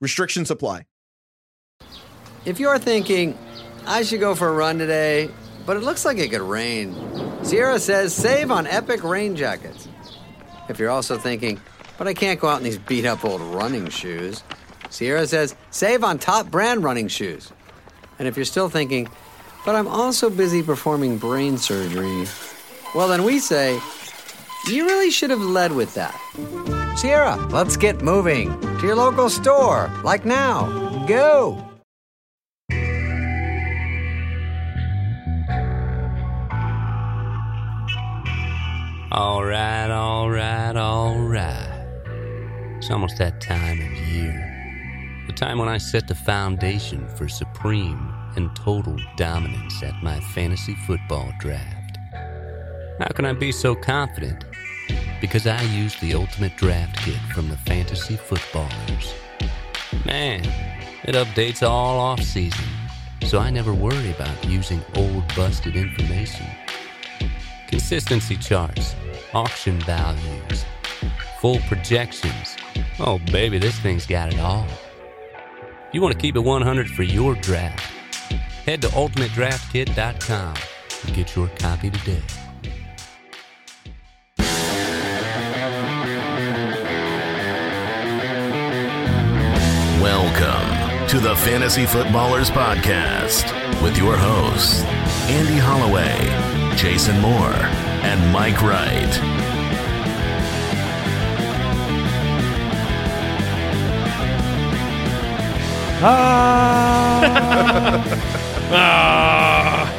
Restrictions apply. If you're thinking, I should go for a run today, but it looks like it could rain, Sierra says save on epic rain jackets. If you're also thinking, but I can't go out in these beat up old running shoes, Sierra says save on top brand running shoes. And if you're still thinking, but I'm also busy performing brain surgery, well, then we say, you really should have led with that. Sierra, let's get moving to your local store, like now. Go! All right, all right, all right. It's almost that time of year. The time when I set the foundation for supreme and total dominance at my fantasy football draft. How can I be so confident? Because I use the ultimate draft kit from the Fantasy Footballers. Man, it updates all off season, so I never worry about using old busted information. Consistency charts, auction values, full projections. Oh, baby, this thing's got it all. You want to keep it 100 for your draft? Head to ultimatedraftkit.com and get your copy today. To the Fantasy Footballers Podcast with your hosts, Andy Holloway, Jason Moore, and Mike Wright. Ah. ah.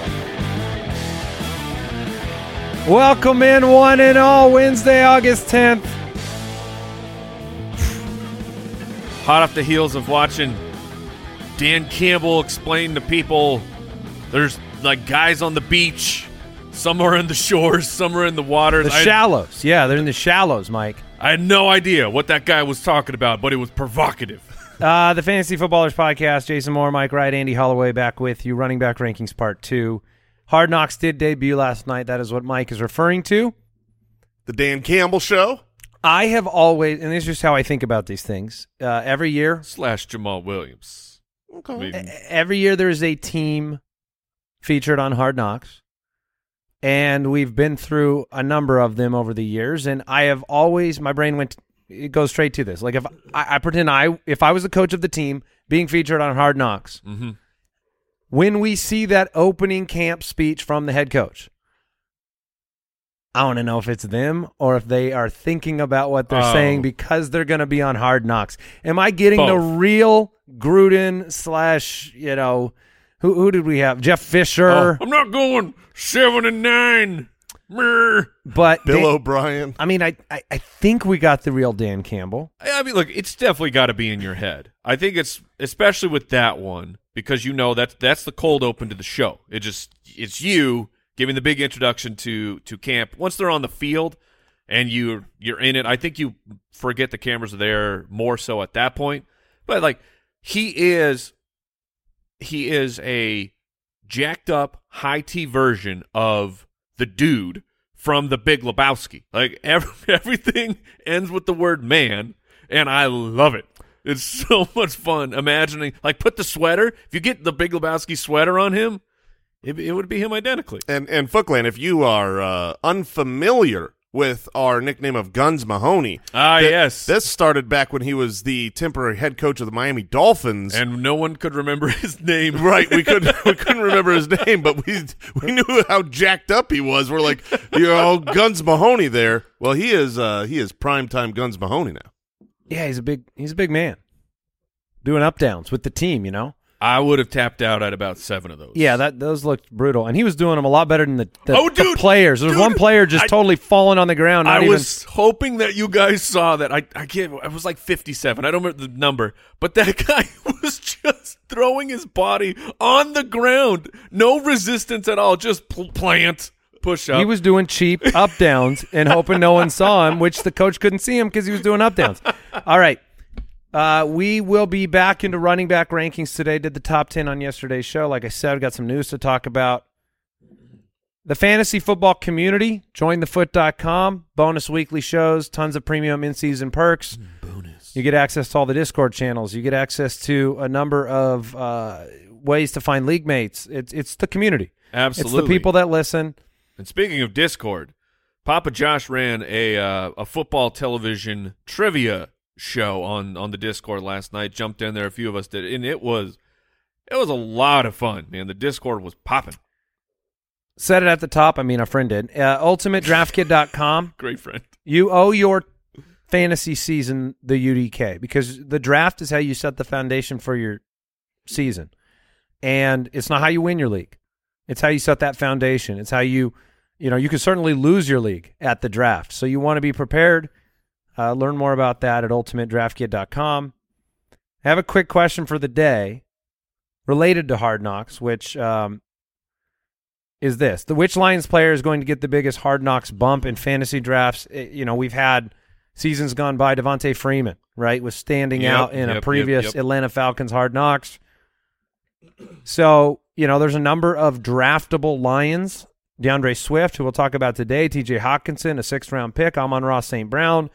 Welcome in one and all Wednesday, August 10th. hot off the heels of watching Dan Campbell explained to people there's like guys on the beach. Some are in the shores, some are in the waters. The I, shallows. Yeah, they're in the shallows, Mike. I had no idea what that guy was talking about, but it was provocative. Uh, the Fantasy Footballers Podcast, Jason Moore, Mike Wright, Andy Holloway back with you. Running back rankings part two. Hard Knocks did debut last night. That is what Mike is referring to. The Dan Campbell Show. I have always, and this is just how I think about these things. Uh, every year, slash Jamaal Williams. Okay. Every year there is a team featured on Hard Knocks, and we've been through a number of them over the years. And I have always, my brain went, it goes straight to this. Like if I, I pretend I, if I was the coach of the team being featured on Hard Knocks, mm-hmm. when we see that opening camp speech from the head coach, I want to know if it's them or if they are thinking about what they're oh. saying because they're going to be on Hard Knocks. Am I getting Both. the real Gruden slash you know who who did we have? Jeff Fisher. Oh, I'm not going seven and nine. But Bill Dan, O'Brien. I mean, I, I I think we got the real Dan Campbell. I mean, look, it's definitely got to be in your head. I think it's especially with that one because you know that's that's the cold open to the show. It just it's you giving the big introduction to to camp. Once they're on the field and you you're in it, I think you forget the cameras are there more so at that point. But like he is he is a jacked up high T version of the dude from the Big Lebowski. Like every, everything ends with the word man, and I love it. It's so much fun imagining. Like, put the sweater. If you get the Big Lebowski sweater on him, it, it would be him identically. And and Footclan, if you are uh, unfamiliar with our nickname of Guns Mahoney. Ah, th- yes. This started back when he was the temporary head coach of the Miami Dolphins, and no one could remember his name. Right, we couldn't we couldn't remember his name, but we we knew how jacked up he was. We're like, you know, Guns Mahoney there. Well, he is uh he is prime time Guns Mahoney now. Yeah, he's a big he's a big man. Doing up downs with the team, you know. I would have tapped out at about seven of those. Yeah, that those looked brutal, and he was doing them a lot better than the, the, oh, dude, the players. There was dude, one player just I, totally falling on the ground. I even... was hoping that you guys saw that. I I can't. I was like fifty-seven. I don't remember the number, but that guy was just throwing his body on the ground, no resistance at all, just pl- plant, push up. He was doing cheap up downs and hoping no one saw him, which the coach couldn't see him because he was doing up downs. All right. Uh, we will be back into running back rankings today. Did the top 10 on yesterday's show. Like I said, I've got some news to talk about. The fantasy football community, join jointhefoot.com, bonus weekly shows, tons of premium in season perks. Bonus. You get access to all the Discord channels. You get access to a number of uh, ways to find league mates. It's, it's the community. Absolutely. It's the people that listen. And speaking of Discord, Papa Josh ran a uh, a football television trivia show on on the Discord last night. Jumped in there, a few of us did, and it was it was a lot of fun. Man, the Discord was popping. Said it at the top. I mean, a friend did. Uh, UltimateDraftKit.com. Great friend. You owe your fantasy season the UDK because the draft is how you set the foundation for your season. And it's not how you win your league. It's how you set that foundation. It's how you, you know, you can certainly lose your league at the draft. So you want to be prepared. Uh, learn more about that at ultimatedraftkit.com. I have a quick question for the day related to Hard Knocks, which um, is this. The which Lions player is going to get the biggest Hard Knocks bump in fantasy drafts? Eh, You know, we've had seasons gone by. Devonta Freeman, right, was standing Yep, out in yep, a previous yep. Atlanta Falcons Hard Knocks. So, you know, there's a number of draftable Lions. D'Andre Swift, who we'll talk about today, TJ Hockenson, a sixth round pick, Amon-Ra St. Brown,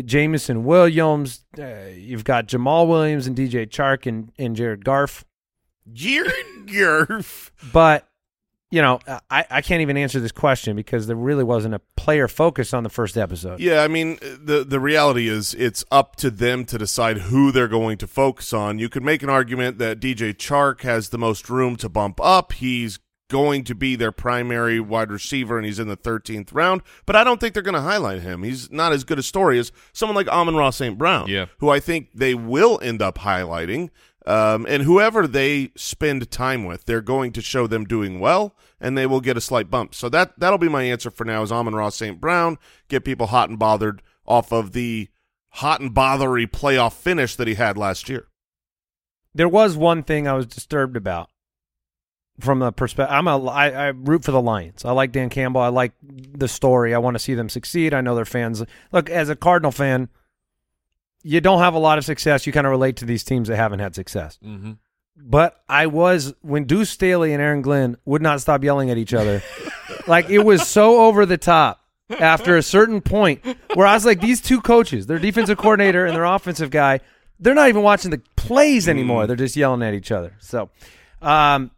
Jameson Williams. Uh, you've got Jamaal Williams and DJ Chark and, and Jared Goff. Jared Goff. But, you know, I, I can't even answer this question because there really wasn't a player focus on the first episode. Yeah, I mean the the reality is it's up to them to decide who they're going to focus on. You could make an argument that DJ Chark has the most room to bump up. He's going to be their primary wide receiver and he's in the 13th round, but I don't think they're going to highlight him. He's not as good a story as someone like Amon-Ra St. Brown, Yeah. who I think they will end up highlighting. Um, and whoever they spend time with, they're going to show them doing well, and they will get a slight bump. So that that'll be my answer for now. Is Amon-Ra St. Brown get people hot and bothered off of the hot and bothery playoff finish that he had last year? There was one thing I was disturbed about from the perspective. I'm a I, I root for the Lions. I like Dan Campbell. I like the story. I want to see them succeed. I know their fans. Look, as a Cardinal fan, you don't have a lot of success. You kind of relate to these teams that haven't had success. Mm-hmm. But I was when Deuce Staley and Aaron Glenn would not stop yelling at each other. like it was so over the top after a certain point where I was like, these two coaches, their defensive coordinator and their offensive guy, they're not even watching the plays anymore. They're just yelling at each other. So, um,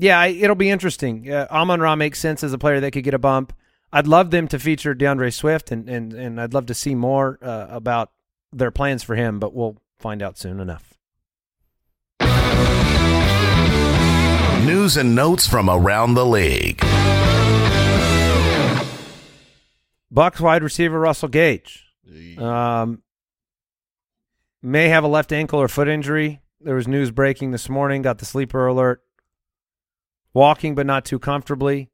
yeah, I, it'll be interesting. Uh, Amon Ra makes sense as a player that could get a bump. I'd love them to feature D'Andre Swift, and and and I'd love to see more uh, about their plans for him. But we'll find out soon enough. News and notes from around the league. Bucs wide receiver Russell Gage um, may have a left ankle or foot injury. There was news breaking this morning. Got the sleeper alert. Walking, but not too comfortably.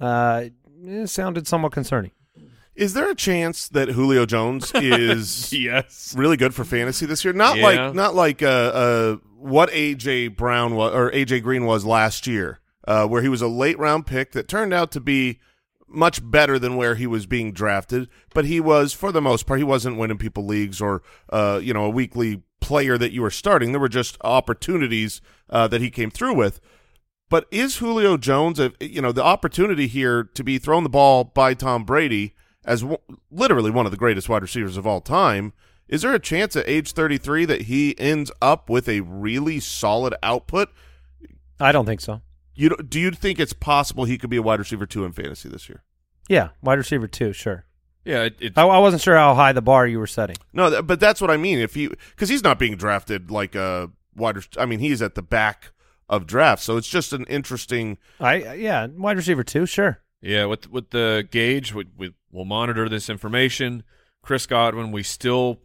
Uh, it sounded somewhat concerning. Is there a chance that Julio Jones is Yes. really good for fantasy this year? Not Yeah. like not like uh, uh, what AJ Brown was or AJ Green was last year, uh, where he was a late round pick that turned out to be much better than where he was being drafted. But he was, for the most part, he wasn't winning people leagues or uh, you know a weekly player that you were starting. There were just opportunities uh, that he came through with. But is Julio Jones, a, you know, the opportunity here to be thrown the ball by Tom Brady as w- literally one of the greatest wide receivers of all time? Is there a chance at age 33 that he ends up with a really solid output? I don't think so. You don't- you think it's possible he could be a wide receiver two in fantasy this year? Yeah, wide receiver two, Sure. Yeah, it, it's I, I wasn't sure how high the bar you were setting. No, th- but that's what I mean. If he because he's not being drafted like a wide. rec- I mean, he's at the back of drafts, so it's just an interesting. I yeah, wide receiver too. Sure. Yeah, with with the Gage, we, we we'll monitor this information. Chris Godwin, we still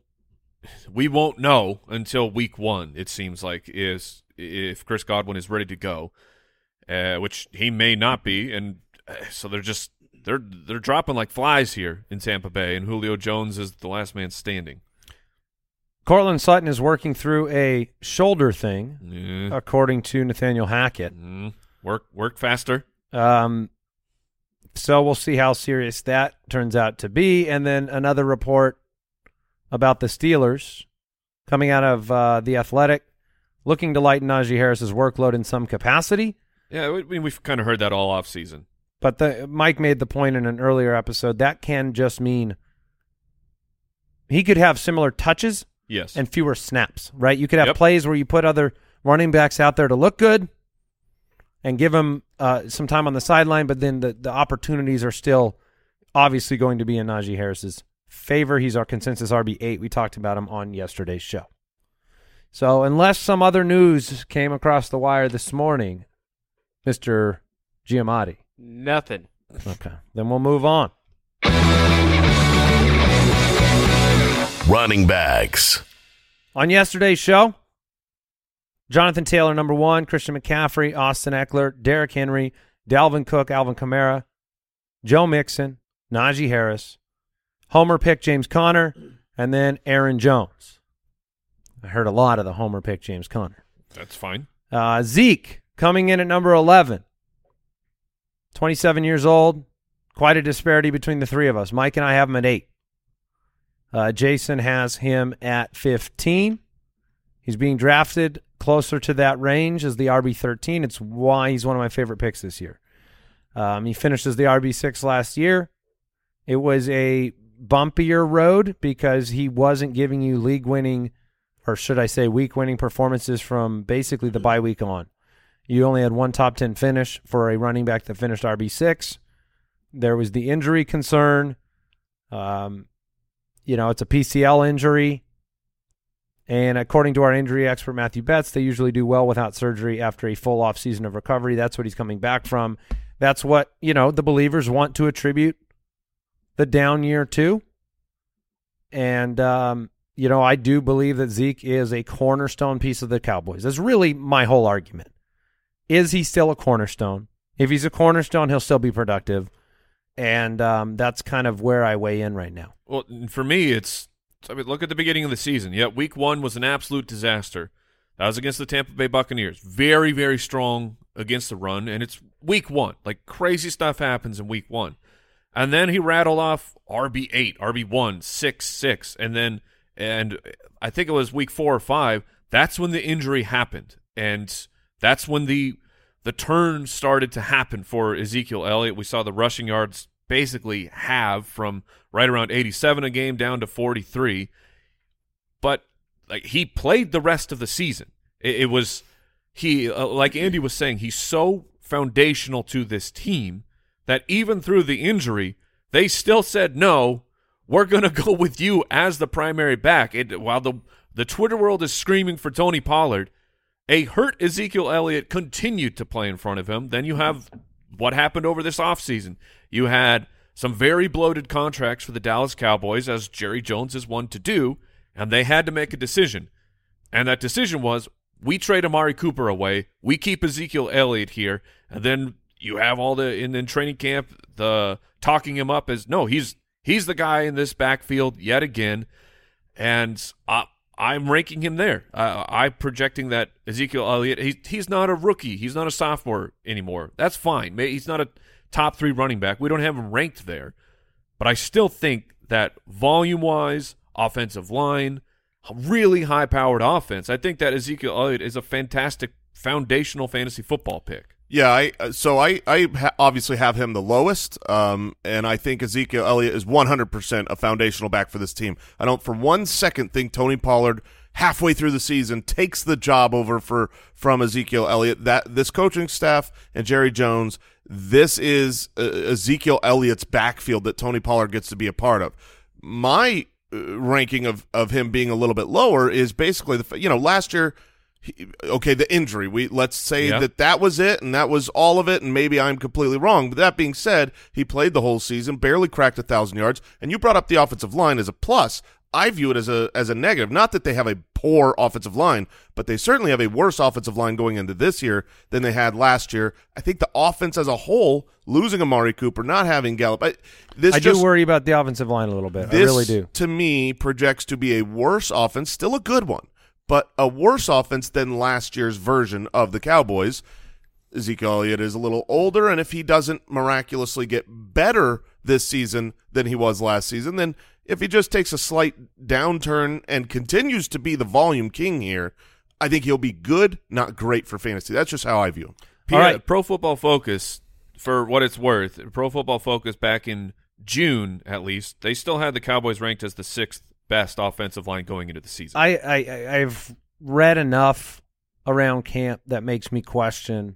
we won't know until week one. It seems like is if Chris Godwin is ready to go, uh, which he may not be, and uh, so they're just they're they're dropping like flies here in Tampa Bay, and Julio Jones is the last man standing. Courtland Sutton is working through a shoulder thing, Yeah. according to Nathaniel Hackett. Mm. Work work faster. Um, so we'll see how serious that turns out to be. And then another report about the Steelers coming out of uh, the Athletic, looking to lighten Najee Harris's workload in some capacity. Yeah, we, we- we've kind of heard that all off season. But the Mike made the point in an earlier episode that can just mean he could have similar touches Yes. and fewer snaps, right? You could have Yep. plays where you put other running backs out there to look good and give them uh, some time on the sideline, but then the, the opportunities are still obviously going to be in Najee Harris's favor. He's our consensus RB8. We talked about him on yesterday's show. So, unless some other news came across the wire this morning, Mr. Giamatti. Nothing. Okay. Then we'll move on. Running backs. On yesterday's show, Jonathan Taylor, number one, Christian McCaffrey, Austin Ekeler, Derrick Henry, Dalvin Cook, Alvin Kamara, Joe Mixon, Najee Harris, Homer pick James Conner, and then Aaron Jones. I heard a lot of the Homer pick James Conner. That's fine. Uh, Zeke coming in at number 11. 27 years old. Quite a disparity between the three of us. Mike and I have him at 8. Uh, Jason has him at 15. He's being drafted closer to that range as the RB13. It's why he's one of my favorite picks this year. Um, he finishes the RB6 last year. It was a bumpier road because he wasn't giving you league winning, or should I say, week winning performances from basically the bye week on. You only had one top 10 finish for a running back that finished RB6. There was the injury concern. Um, you know, it's a PCL injury. And according to our injury expert, Matthew Betts, they usually do well without surgery after a full off season of recovery. That's what he's coming back from. That's what, you know, the believers want to attribute the down year to. And, um, you know, I do believe that Zeke is a cornerstone piece of the Cowboys. That's really my whole argument. Is he still a cornerstone? If he's a cornerstone, he'll still be productive. And um, that's kind of where I weigh in right now. Well, for me, it's I mean, look at the beginning of the season. Yeah, week one was an absolute disaster. That was against the Tampa Bay Buccaneers. Very, very strong against the run, and it's week one. Like crazy stuff happens in week one, and then he rattled off RB eight, RB one, six, six, and then and I think it was week four or five. That's when the injury happened, and that's when the the turn started to happen for Ezekiel Elliott. We saw the rushing yards basically have from right around 87 a game down to 43. But like he played the rest of the season. It, it was he uh, like Andy was saying he's so foundational to this team that even through the injury, they still said no. We're to go with you as the primary back. It, while the the Twitter world is screaming for Tony Pollard, a hurt Ezekiel Elliott continued to play in front of him. Then you have what happened over this offseason. You had some very bloated contracts for the Dallas Cowboys, as Jerry Jones is one to do, and they had to make a decision. And that decision was we trade Amari Cooper away, we keep Ezekiel Elliott here, and then you have all the in, in training camp the talking him up as no, he's he's the guy in this backfield yet again, and uh, I'm ranking him there. Uh, I'm projecting that Ezekiel Elliott, he, he's not a rookie. He's not a sophomore anymore. That's fine. He's not a top three running back. We don't have him ranked there. But I still think that volume wise, offensive line, really high powered offense, I think that Ezekiel Elliott is a fantastic foundational fantasy football pick. Yeah, I uh, so I I obviously have him the lowest, um, and I think Ezekiel Elliott is 100% a foundational back for this team. I don't for one second think Tony Pollard halfway through the season takes the job over for from Ezekiel Elliott. That this coaching staff and Jerry Jones, this is uh, Ezekiel Elliott's backfield that Tony Pollard gets to be a part of. My uh, ranking of of him being a little bit lower is basically the you know last year. He, okay, the injury. We let's say Yeah. that that was it, and that was all of it. And maybe I'm completely wrong. But that being said, he played the whole season, barely cracked a thousand yards. And you brought up the offensive line as a plus. I view it as a as a negative. Not that they have a poor offensive line, but they certainly have a worse offensive line going into this year than they had last year. I think the offense as a whole, losing Amari Cooper, not having Gallup, I, this I just do worry about the offensive line a little bit. I really do. to me projects to be a worse offense, still a good one, but a worse offense than last year's version of the Cowboys. Ezekiel Elliott is a little older, and if he doesn't miraculously get better this season than he was last season, then if he just takes a slight downturn and continues to be the volume king here, I think he'll be good, not great for fantasy. That's just how I view him. P- All right. Pro Football Focus, for what it's worth, Pro Football Focus back in June at least, they still had the Cowboys ranked as the sixth best offensive line going into the season. I, I I've read enough around camp that makes me question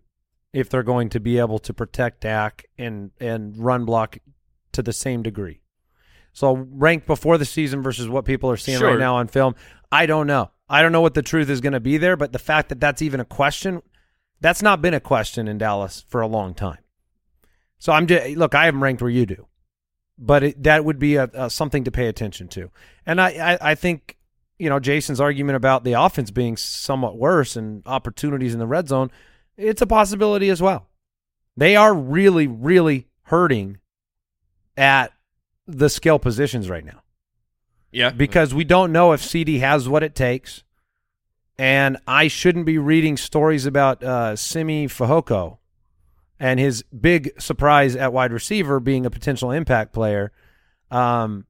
if they're going to be able to protect Dak and and run block to the same degree. So ranked before the season versus what people are seeing Sure. right now on film, I don't know. I don't know what the truth is going to be there, but the fact that that's even a question, that's not been a question in Dallas for a long time. So I'm just look, I haven't ranked where you do, but it, that would be a, a something to pay attention to. And I, I, I think you know Jason's argument about the offense being somewhat worse and opportunities in the red zone, it's a possibility as well. They are really, really hurting at the skill positions right now yeah, because we don't know if CeeDee has what it takes. And I shouldn't be reading stories about uh, Simi Fehoko and his big surprise at wide receiver being a potential impact player, um,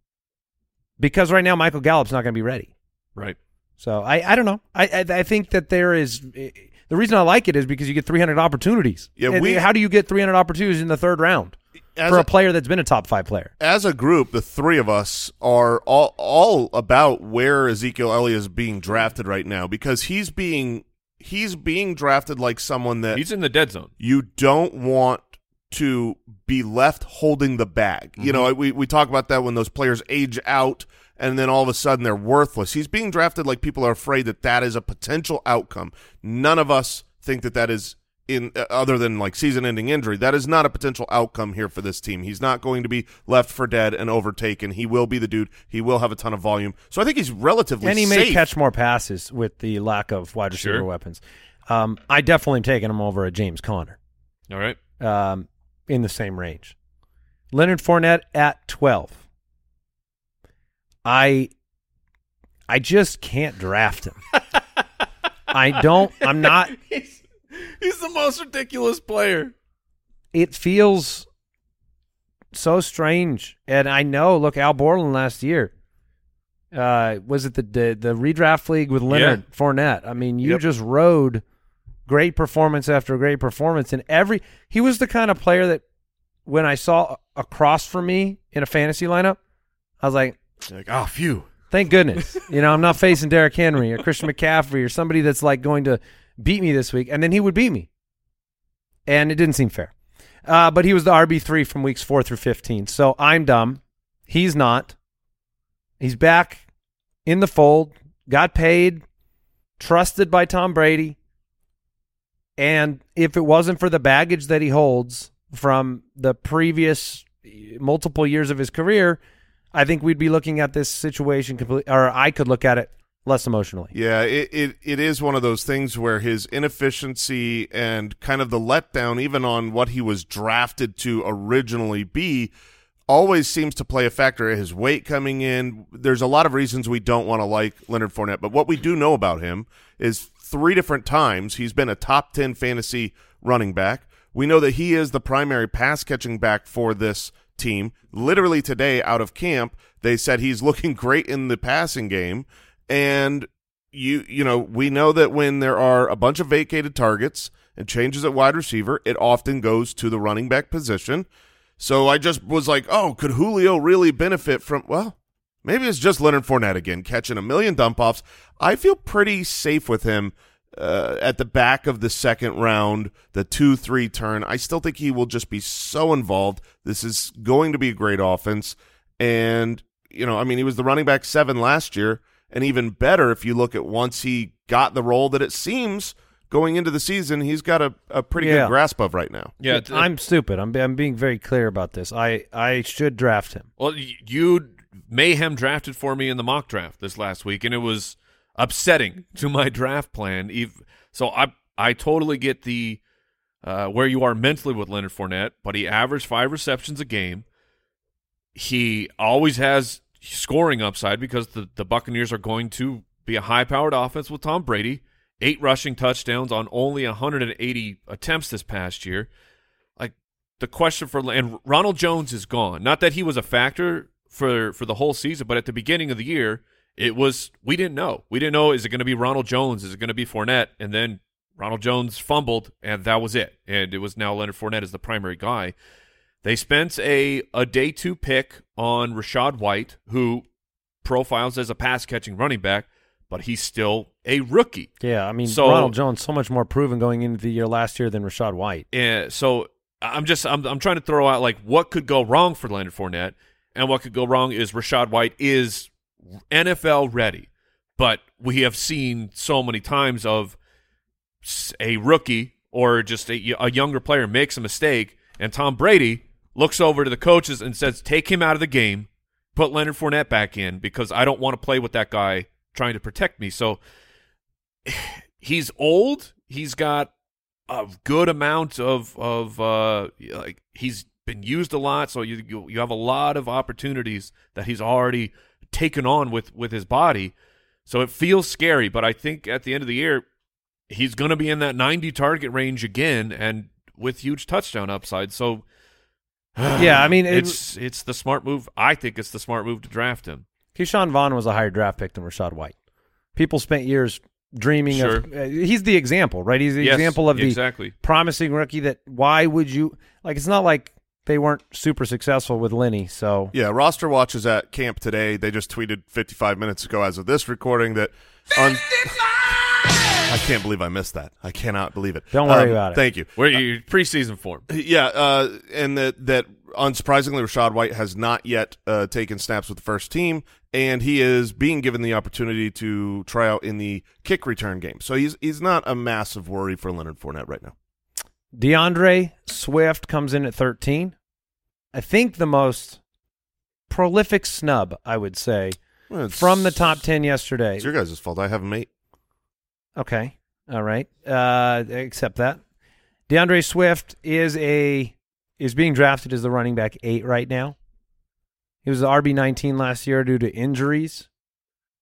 because right now Michael Gallup's not going to be ready. right. So I, I don't know. I, I I think that there is the reason I like it is because you get 300 opportunities. Yeah, we- how do you get 300 opportunities in the third round for a a- player that's been a top five player? as a group, the three of us are all all about where Ezekiel Elliott is being drafted right now because he's being he's being drafted like someone that He's in the dead zone. you don't want to be left holding the bag. You know, mm-hmm. we we talk about that when those players age out and then all of a sudden they're worthless. He's being drafted like people are afraid that that is a potential outcome. None of us think that that is in uh, other than like season-ending injury. That is not a potential outcome here for this team. He's not going to be left for dead and overtaken. He will be the dude. He will have a ton of volume. So I think he's relatively and he safe. may catch more passes with the lack of wide receiver Sure. weapons. Um, I definitely am taking him over a James Conner All right. um, in the same range. Leonard Fournette at twelve. I I just can't draft him. I don't. I'm not. He's, the most ridiculous player. It feels so strange, and I know. Look, Al Borland last year. Uh, was it the, the the redraft league with Leonard Fournette? I mean, you Yep. just rode great performance after great performance, and every he was the kind of player that when I saw a across from me in a fantasy lineup, I was like, Like, oh, phew. Thank goodness. you know, I'm not facing Derrick Henry or Christian McCaffrey or somebody that's like going to beat me this week. And then he would beat me. And it didn't seem fair. Uh, but he was the RB3 from weeks 4 through 15. So I'm dumb. He's not. He's back in the fold, got paid, trusted by Tom Brady. And if it wasn't for the baggage that he holds from the previous multiple years of his career, I think we'd be looking at this situation completely, or I could look at it less emotionally. Yeah, it, it it is one of those things where his inefficiency and kind of the letdown, even on what he was drafted to originally be, always seems to play a factor. His weight coming in. There's a lot of reasons we don't want to like Leonard Fournette, but what we do know about him is three different times he's been a top ten fantasy running back. We know that he is the primary pass catching back for this team. Literally today, out of camp, they said he's looking great in the passing game. And you you know, we know that when there are a bunch of vacated targets and changes at wide receiver, it often goes to the running back position. So I just was like, oh, could Julio really benefit from well, maybe it's just Leonard Fournette again, catching a million dump offs. I feel pretty safe with him uh, at the back of the second round, the two three turn. I still think he will just be so involved. This is going to be a great offense, and you know, I mean, he was the running back seven last year, and even better if you look at once he got the role that it seems going into the season, he's got a, a pretty Yeah. good grasp of right now. Yeah, th- I'm stupid. I'm I'm being very clear about this. I I should draft him. Well, you mayhem drafted for me in the mock draft this last week, and it was upsetting to my draft plan. So I I totally get the uh, where you are mentally with Leonard Fournette, but he averaged five receptions a game. He always has scoring upside because the, the Buccaneers are going to be a high powered offense with Tom Brady. Eight rushing touchdowns on only 180 attempts this past year. Like the question for and Ronald Jones is gone. Not that he was a factor for for the whole season, but at the beginning of the year, it was we didn't know. We didn't know is it going to be Ronald Jones? Is it going to be Fournette? And then Ronald Jones fumbled, and that was it. And it was now Leonard Fournette as the primary guy. They spent a a day two pick on Rachaad White, who profiles as a pass catching running back, but he's still a rookie. Yeah, I mean So- Ronald Jones so much more proven going into the year last year than Rachaad White. And so I'm just I'm I'm trying to throw out like what could go wrong for Leonard Fournette, and what could go wrong is Rachaad White is NFL ready, but we have seen so many times of a rookie or just a, a younger player makes a mistake, and Tom Brady looks over to the coaches and says, "Take him out of the game, put Leonard Fournette back in because I don't want to play with that guy trying to protect me." So he's old. He's got a good amount of of uh like he's been used a lot so you you, you have a lot of opportunities that he's already taken on with with his body so it feels scary but i think at the end of the year he's going to be in that 90 target range again and with huge touchdown upside so Yeah, I mean, it- it's it's the smart move i think it's the smart move to draft him Ke'Shawn Vaughn was a higher draft pick than Rachaad White. People spent years dreaming Sure. of. Uh, he's the example, right? He's the Yes, example of the exactly. promising rookie. That why would you like? It's not like they weren't super successful with Lenny. So Yeah, roster watch is at camp today. They just tweeted 55 minutes ago as of this recording that on I can't believe I missed that. I cannot believe it. Don't worry Um, about it. Thank you. where you preseason form Yeah, uh, and that that unsurprisingly, Rachaad White has not yet uh, taken snaps with the first team, and he is being given the opportunity to try out in the kick return game. So he's he's not a massive worry for Leonard Fournette right now. D'Andre Swift comes in at 13. I think the most prolific snub, I would say, Well, from the top 10 yesterday. It's your guys' fault. I have him eight. Okay. All right. Uh, accept that. D'Andre Swift is a is being drafted as the running back eight right now. He was the RB nineteen last year due to injuries,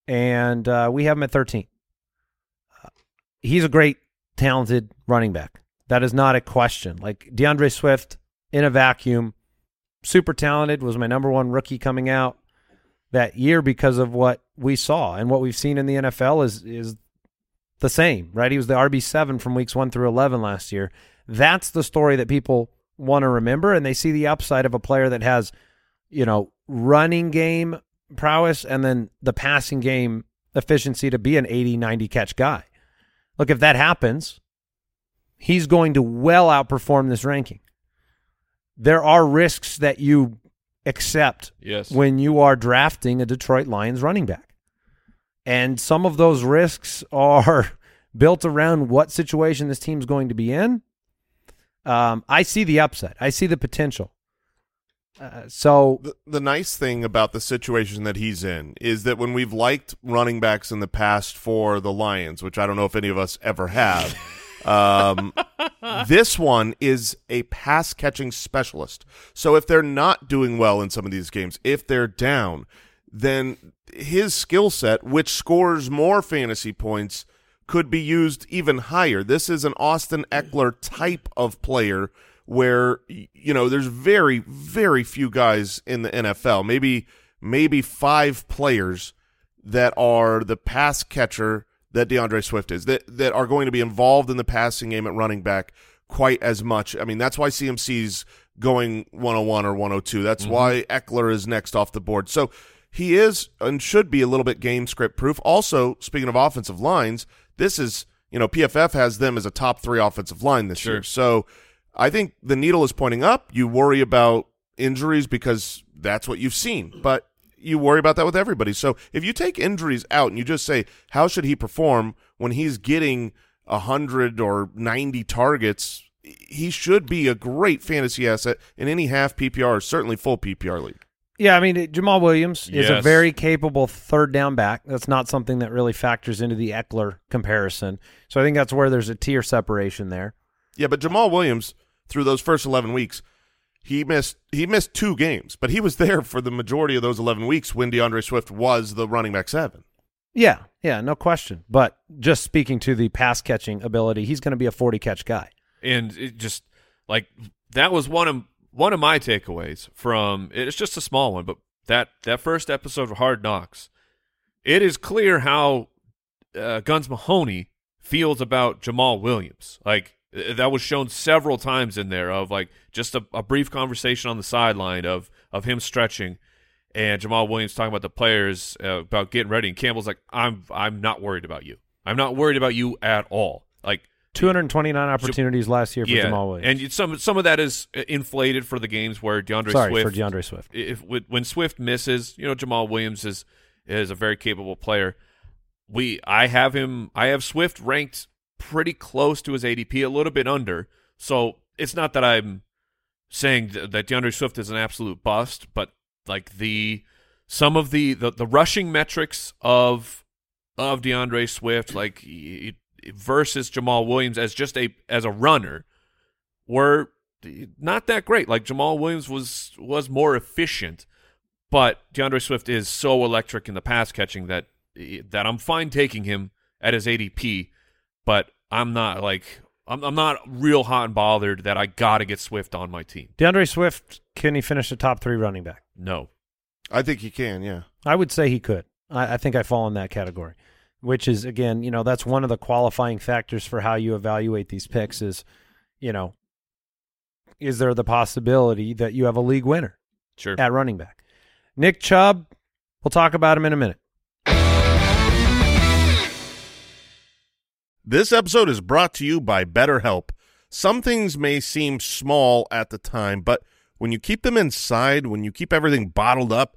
and uh, we have him at thirteen. Uh, he's a great, talented running back. That is not a question. Like D'Andre Swift in a vacuum, super talented. Was my number one rookie coming out that year because of what we saw and what we've seen in the NFL is is the same, right? He was the RB seven from weeks one through eleven last year. That's the story that people want to remember, and they see the upside of a player that has, you know, running game prowess and then the passing game efficiency to be an 80, 90 catch guy. Look, if that happens, he's going to well outperform this ranking. There are risks that you accept yes when you are drafting a Detroit Lions running back. And some of those risks are built around what situation this team's going to be in. Um, I see the upside. I see the potential. Uh, so The, the nice thing about the situation that he's in is that when we've liked running backs in the past for the Lions, which I don't know if any of us ever have, um, this one is a pass catching specialist. So if they're not doing well in some of these games, if they're down, then his skill set, which scores more fantasy points, could be used even higher. This is an Austin Ekeler type of player where you know there's very very few guys in the NFL, maybe maybe 5 players that are the pass catcher that D'Andre Swift is that that are going to be involved in the passing game at running back quite as much. I mean, that's why CMC's going 101 or 102. That's mm-hmm. why Ekeler is next off the board. So he is and should be a little bit game script proof. Also, speaking of offensive lines, this is, you know, PFF has them as a top 3 offensive line this Sure. year. So I think the needle is pointing up. You worry about injuries because that's what you've seen. But you worry about that with everybody. So if you take injuries out and you just say, how should he perform when he's getting 100 or 90 targets, he should be a great fantasy asset in any half PPR or certainly full PPR league. Yeah, I mean it- Jamaal Williams is a very capable third down back. That's not something that really factors into the Ekeler comparison. So I think that's where there's a tier separation there. Yeah, but Jamaal Williams through those first eleven weeks, he missed he missed two games, but he was there for the majority of those eleven weeks when D'Andre Swift was the running back seven. Yeah, yeah, no question. But just speaking to the pass catching ability, he's going to be a 40 catch guy. and it just like that was one of one of my takeaways from it's just a small one but that that first episode of hard knocks it is clear how uh, guns mahoney feels about jamaal williams. Like that was shown several times in there of like just a, a brief conversation on the sideline of of him stretching and jamaal williams talking about the players uh, about getting ready and campbell's like i'm i'm not worried about you. I'm not worried about you at all. Like 229 opportunities last year for Jamaal Williams. and some some of that is uh, inflated for the games where DeAndre Sorry Swift for D'Andre Swift. If when Swift misses, you know Jamaal Williams is is a very capable player. We I have him I have Swift ranked pretty close to his ADP, a little bit under. So it's not that I'm saying th- that D'Andre Swift is an absolute bust, but like the some of the the, the rushing metrics of of D'Andre Swift, like he- versus Jamaal Williams as just a as a runner, were not that great. Like Jamaal Williams was was more efficient, but D'Andre Swift is so electric in the pass catching that that I'm fine taking him at his ADP, but I'm not like I'm I'm not real hot and bothered that I got to get Swift on my team. D'Andre Swift, can he finish the top three running back? No. I think he can, yeah. I would say he could. I, I think I fall in that category, which is again, you know, that's one of the qualifying factors for how you evaluate these picks. Is, you know, is there the possibility that you have a league winner Sure. at running back? Nick Chubb, we'll talk about him in a minute. This episode is brought to you by BetterHelp. Some things may seem small at the time, but when you keep them inside, when you keep everything bottled up,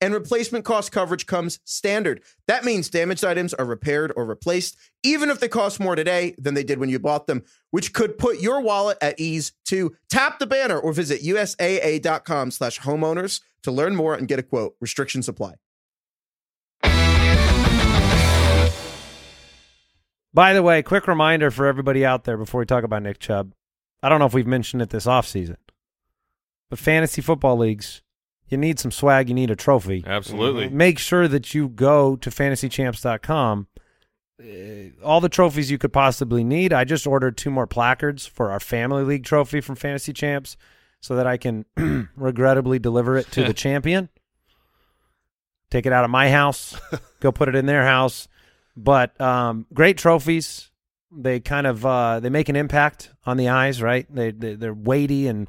and replacement cost coverage comes standard. That means damaged items are repaired or replaced, even if they cost more today than they did when you bought them, which could put your wallet at ease too. Tap the banner or visit USAA.com slash homeowners to learn more and get a quote. Restrictions apply. By the way, quick reminder for everybody out there before we talk about Nick Chubb. I don't know if we've mentioned it this offseason, but fantasy football leagues, you need some swag, you need a trophy. Absolutely. Make sure that you go to fantasychamps.com. Uh, all the trophies you could possibly need. I just ordered two more placards for our family league trophy from Fantasy Champs so that I can regrettably deliver it to the champion. Take it out of my house, go put it in their house. But um, great trophies. They kind of uh, they make an impact on the eyes, right? They, they they're weighty and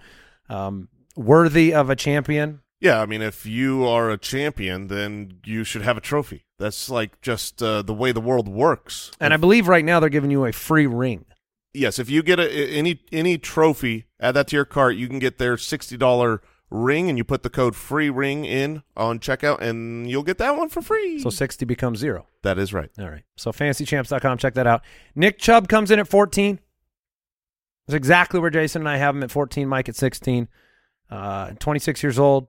um, worthy of a champion. Yeah, I mean, if you are a champion, then you should have a trophy. That's like just uh, the way the world works. And I believe right now they're giving you a free ring. yes, if you get a, any any trophy, add that to your cart. You can get their sixty dollar ring, and you put the code free ring in on checkout, and you'll get that one for free. So 60 becomes zero. that is right. All right. So fantasychamps.com, check that out. Nick Chubb comes in at 14. That's exactly where Jason and I have him at 14, Mike at 16. Uh, 26 years old,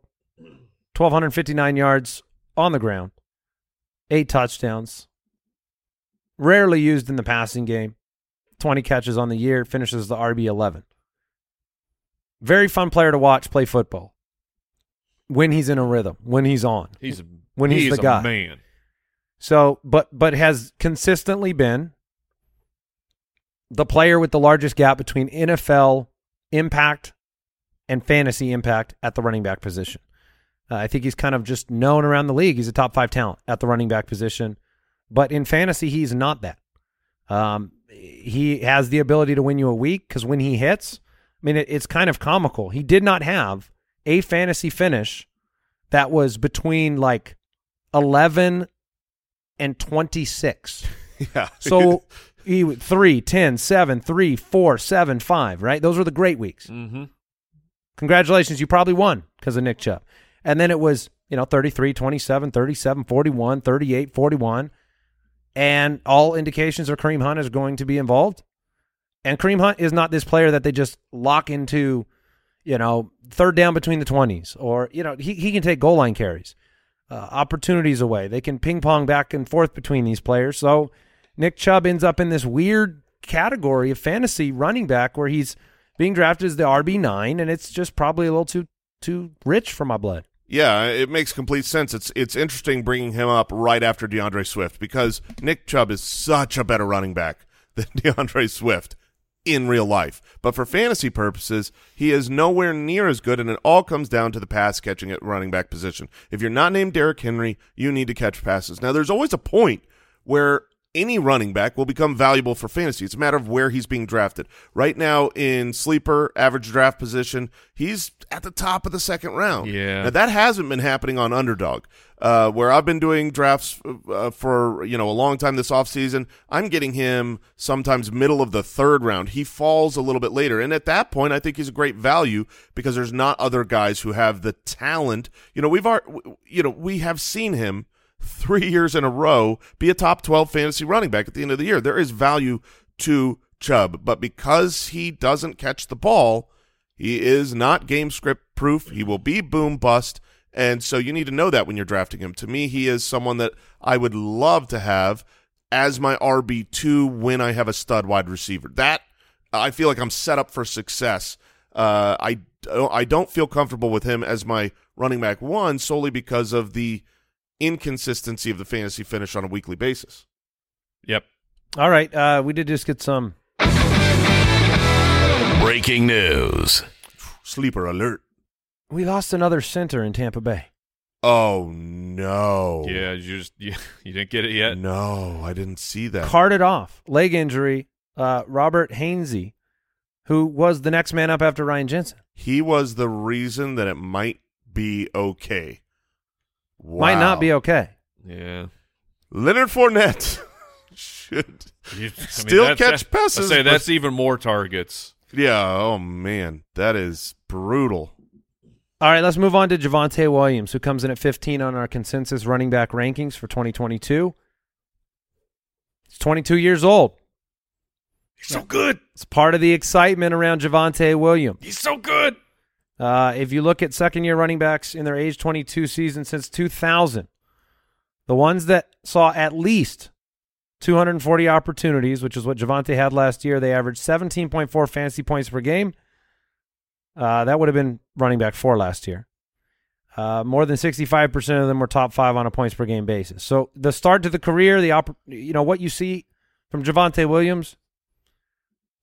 1,259 yards on the ground, eight touchdowns. Rarely used in the passing game. 20 catches on the year, finishes the RB 11. Very fun player to watch play football when he's in a rhythm, when he's on. He's a, When he's the a guy. man. So, but but has consistently been the player with the largest gap between NFL impact and fantasy impact at the running back position. Uh, I think he's kind of just known around the league. He's a top five talent at the running back position, but in fantasy, he's not that. Um, he has the ability to win you a week because when he hits, I mean, it, it's kind of comical. He did not have a fantasy finish that was between like 11 and 26. Yeah. So he would- 3, 10, 7, 3, 4, 7, 5, right? Those were the great weeks. Mm-hmm. Congratulations, you probably won because of Nick Chubb. And then it was, you know, 33, 27, 37, 41, 38, 41. And all indications are Kareem Hunt is going to be involved. And Kareem Hunt is not this player that they just lock into, you know, third down between the 20s or, you know, he, he can take goal line carries, uh, opportunities away. They can ping pong back and forth between these players. So Nick Chubb ends up in this weird category of fantasy running back where he's being drafted as the RB9 and it's just probably a little too too rich for my blood. Yeah, it makes complete sense. It's it's interesting bringing him up right after D'Andre Swift because Nick Chubb is such a better running back than D'Andre Swift in real life. But for fantasy purposes, he is nowhere near as good, and it all comes down to the pass catching at running back position. If you're not named Derrick Henry, you need to catch passes. Now, there's always a point where any running back will become valuable for fantasy. It's a matter of where he's being drafted. Right now in sleeper average draft position, he's at the top of the second round. Yeah. Now that hasn't been happening on underdog. Uh, where I've been doing drafts uh, for you know a long time this offseason, I'm getting him sometimes middle of the third round. He falls a little bit later, and at that point, I think he's a great value because there's not other guys who have the talent. You know, we've already, you know we have seen him three years in a row be a top 12 fantasy running back at the end of the year. There is value to Chubb, but because he doesn't catch the ball, he is not game script proof. He will be boom bust. And so you need to know that when you're drafting him. To me, he is someone that I would love to have as my RB2 when I have a stud wide receiver. That I feel like I'm set up for success. Uh, I, I don't feel comfortable with him as my running back one solely because of the inconsistency of the fantasy finish on a weekly basis. Yep. All right, uh, we did just get some Breaking news. Sleeper alert. we lost another center in Tampa Bay. Oh no. Yeah, you just you, you didn't get it yet. No, I didn't see that. Carted off, leg injury. Uh, Robert Hainsey, who was the next man up after Ryan Jensen. he was the reason that it might be okay. Might not be okay. Yeah. Leonard Fournette should. You, I mean, Still that's- catch that- passes, I say but- that's even more targets. Yeah. Oh man, that is brutal. All right, let's move on to Javonte Williams, who comes in at 15 on our consensus running back rankings for 2022. He's 22 years old. He's so good. It's part of the excitement around Javonte Williams. He's so good. Uh, if you look at second year running backs in their age 22 season since 2000, the ones that saw at least 240 opportunities, which is what Javonte had last year, they averaged 17.4 fantasy points per game. Uh, that would have been running back four last year. Uh, more than 65% of them were top five on a points per game basis. So the start to the career, the you know what you see from Javonte Williams.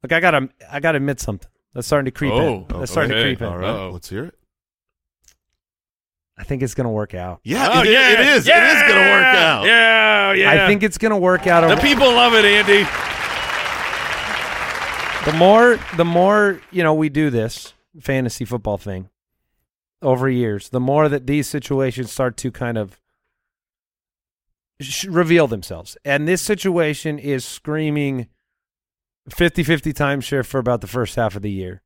Look, I gotta, I gotta admit something. That's starting to creep Oh, in. That's starting to okay. creep in. All right, Uh-oh. let's hear it. I think it's gonna work out. Yeah, Oh, it, yeah, it is. It is going to work out. Yeah, yeah. I think it's gonna work out. the people love it, Andy. the more, the more you know, we do this fantasy football thing over years. The more that these situations start to kind of sh- reveal themselves, and this situation is screaming 50-50 timeshare for about the first half of the year,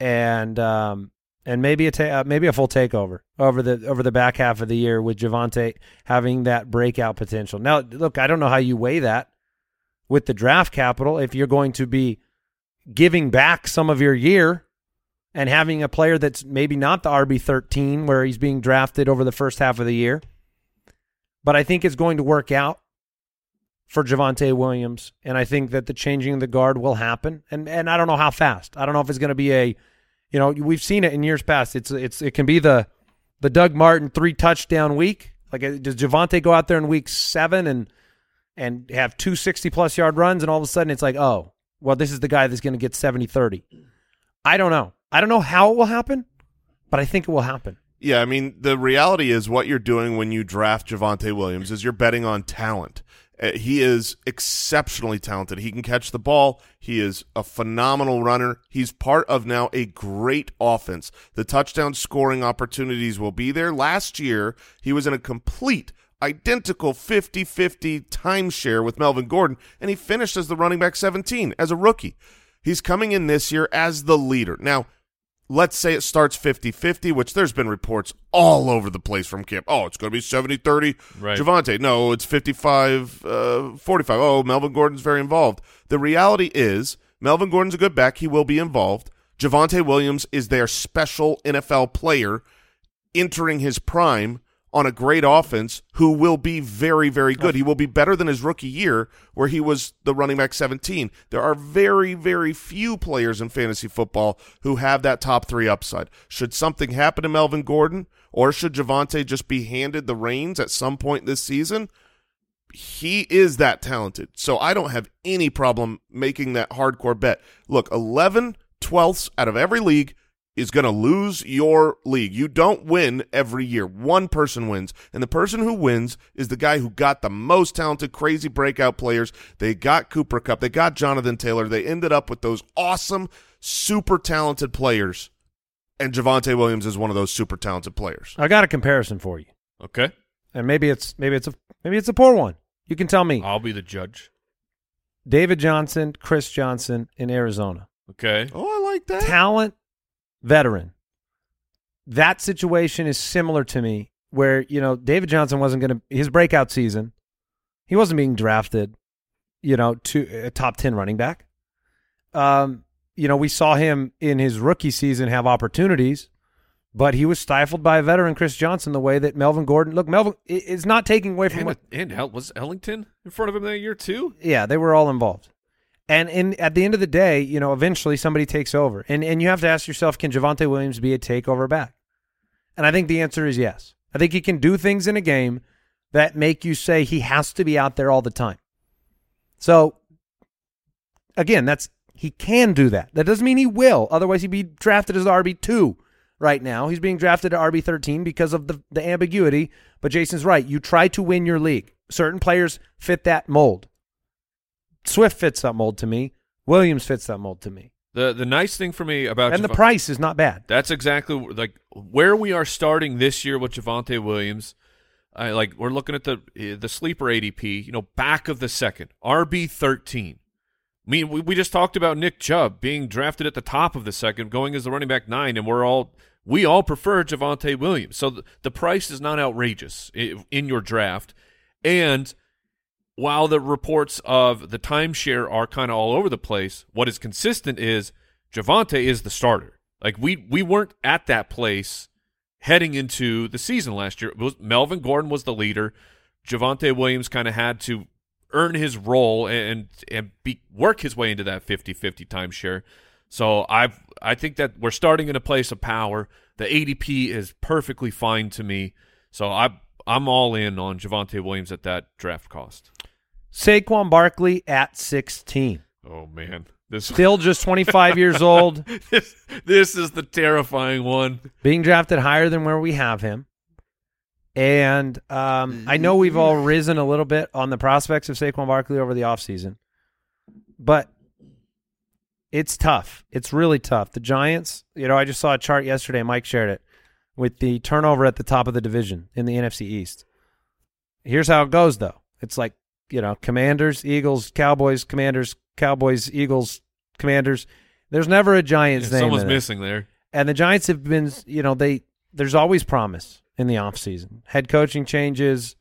and um, and maybe a ta- uh, maybe a full takeover over the over the back half of the year with Javonte having that breakout potential. Now, look, I don't know how you weigh that with the draft capital if you're going to be giving back some of your year and having a player that's maybe not the RB13 where he's being drafted over the first half of the year. But I think it's going to work out for Javonte Williams, and I think that the changing of the guard will happen. And and I don't know how fast. I don't know if it's going to be a, you know, we've seen it in years past. It's it's it can be the the Doug Martin three touchdown week. Like uh, does Javonte go out there in week seven and and have two 60 plus yard runs, and all of a sudden it's like, oh, well, this is the guy that's going to get 70 30. I don't know. I don't know how it will happen, but I think it will happen. Yeah, I mean, the reality is what you're doing when you draft Javonte Williams is you're betting on talent. Uh, he is exceptionally talented. He can catch the ball. He is a phenomenal runner. He's part of now a great offense. The touchdown scoring opportunities will be there. Last year, he was in a complete identical 50-50 timeshare with Melvin Gordon, and he finished as the running back 17 as a rookie. He's coming in this year as the leader. Now, let's say it starts 50-50, which there's been reports all over the place from camp. Oh, it's going to be 70-30 Right. Javonte. No, it's 55 uh, 45. Oh, Melvin Gordon's very involved. The reality is Melvin Gordon's a good back. He will be involved. Javonte Williams is their special NFL player entering his prime on a great offense who will be very, very good. He will be better than his rookie year where he was the running back 17. There are very, very few players in fantasy football who have that top three upside. Should something happen to Melvin Gordon or should Javonte just be handed the reins at some point this season? He is that talented. So I don't have any problem making that hardcore bet. Look, 11 twelfths out of every league is going to lose your league. You don't win every year. One person wins. And the person who wins is the guy who got the most talented, crazy breakout players. They got Cooper Kupp. They got Jonathan Taylor. They ended up with those awesome, super talented players. And Javonte Williams is one of those super talented players. I got a comparison for you, Okay. and maybe it's maybe it's a maybe it's a poor one. You can tell me. I'll be the judge. David Johnson, Chris Johnson in Arizona. Okay. Oh, I like that. talent veteran. That situation is similar to me where, you know, David Johnson wasn't going to his breakout season. He wasn't being drafted, you know, to a top 10 running back. Um, you know, we saw him in his rookie season have opportunities, but he was stifled by a veteran Chris Johnson the way that Melvin Gordon. Look, Melvin is not taking away from And, what and was Ellington in front of him that year too? yeah, they were all involved. And in at the end of the day, you know, eventually somebody takes over. And and you have to ask yourself, can Javonte Williams be a takeover back? And I think the answer is yes. I think he can do things in a game that make you say he has to be out there all the time. So again, that's he can do that. That doesn't mean he will. Otherwise he'd be drafted as RB two right now. He's being drafted to RB thirteen because of the, the ambiguity. But Jason's right. You try to win your league. Certain players fit that mold. Swift fits that mold to me. Williams fits that mold to me. The the nice thing for me about and the price is not bad. That's exactly like where we are starting this year with Javonte Williams. I like we're looking at the eh, the sleeper ADP, you know, back of the second, RB thirteen. I mean, we, we just talked about Nick Chubb being drafted at the top of the second, going as the running back nine, and we're all we all prefer Javonte Williams. So the, the price is not outrageous i- in your draft, and while the reports of the timeshare are kind of all over the place, what is consistent is Javonte is the starter. Like we we weren't at that place heading into the season last year. Was Melvin Gordon was the leader. Javonte Williams kind of had to earn his role and and be, work his way into that 50-50 timeshare. So I I think that we're starting in a place of power. The ADP is perfectly fine to me. So I I'm all in on Javonte Williams at that draft cost. Saquon Barkley at 16. Oh man. This Still just 25 years old, this, this is the terrifying one. being drafted higher than where we have him. And um, I know we've all risen a little bit on the prospects of Saquon Barkley over the offseason, but it's tough. It's really tough. The Giants, you know, I just saw a chart yesterday. Mike shared it with the turnover at the top of the division in the NFC East. Here's how it goes, though. It's like, you know, Commanders, Eagles, Cowboys, Commanders, Cowboys, Eagles, Commanders. There's never a Giants name. Someone's missing there. And the Giants have been, you know, they there's always promise in the offseason. Head coaching changes,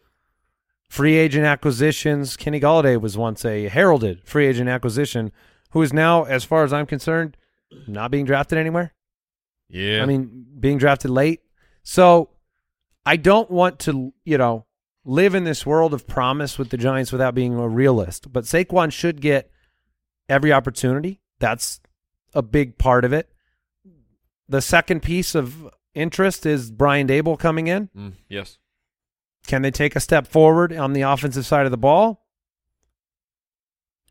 free agent acquisitions. Kenny Golladay was once a heralded free agent acquisition who is now, as far as I'm concerned, not being drafted anywhere. Yeah. I mean, being drafted late. So I don't want to, you know, live in this world of promise with the Giants without being a realist. But Saquon should get every opportunity. That's a big part of it. The second piece of interest is Brian Daboll coming in. Mm, yes. Can they take a step forward on the offensive side of the ball?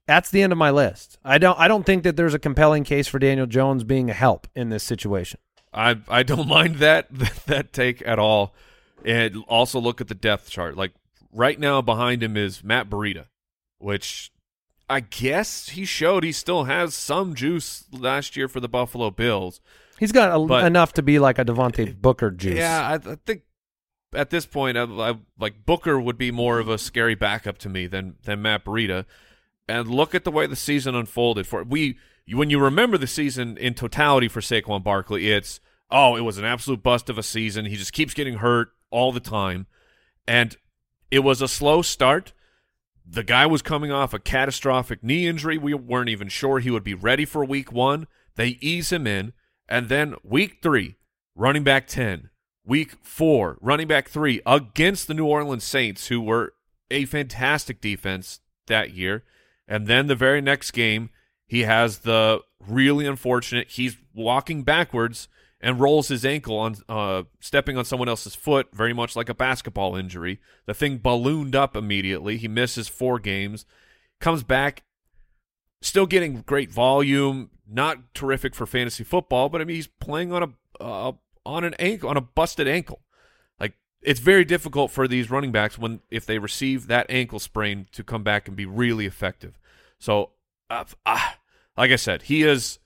That's the end of my list. I don't I don't think that there's a compelling case for Daniel Jones being a help in this situation. I I don't mind that that take at all. And also look at the depth chart. Like right now behind him is Matt Breida, which I guess he showed he still has some juice last year for the Buffalo Bills. He's got a, But- enough to be like a Devontae Booker juice. Yeah, I, I think at this point, I, I, like Booker would be more of a scary backup to me than than Matt Breida. And look at the way the season unfolded for we. When you remember the season in totality for Saquon Barkley, it's oh, it was an absolute bust of a season. He just keeps getting hurt all the time, and it was a slow start. The guy was coming off a catastrophic knee injury. We weren't even sure he would be ready for week one. They ease him in, and then week three, running back 10. Week four, running back three against the New Orleans Saints, who were a fantastic defense that year. And then the very next game, he has the really unfortunate, he's walking backwards and rolls his ankle on uh, stepping on someone else's foot, very much like a basketball injury. The thing ballooned up immediately. He misses four games, comes back, still getting great volume. Not terrific for fantasy football, but I mean he's playing on a uh, on an ankle on a busted ankle. Like it's very difficult for these running backs when if they receive that ankle sprain to come back and be really effective. So, uh, ah, like I said, he is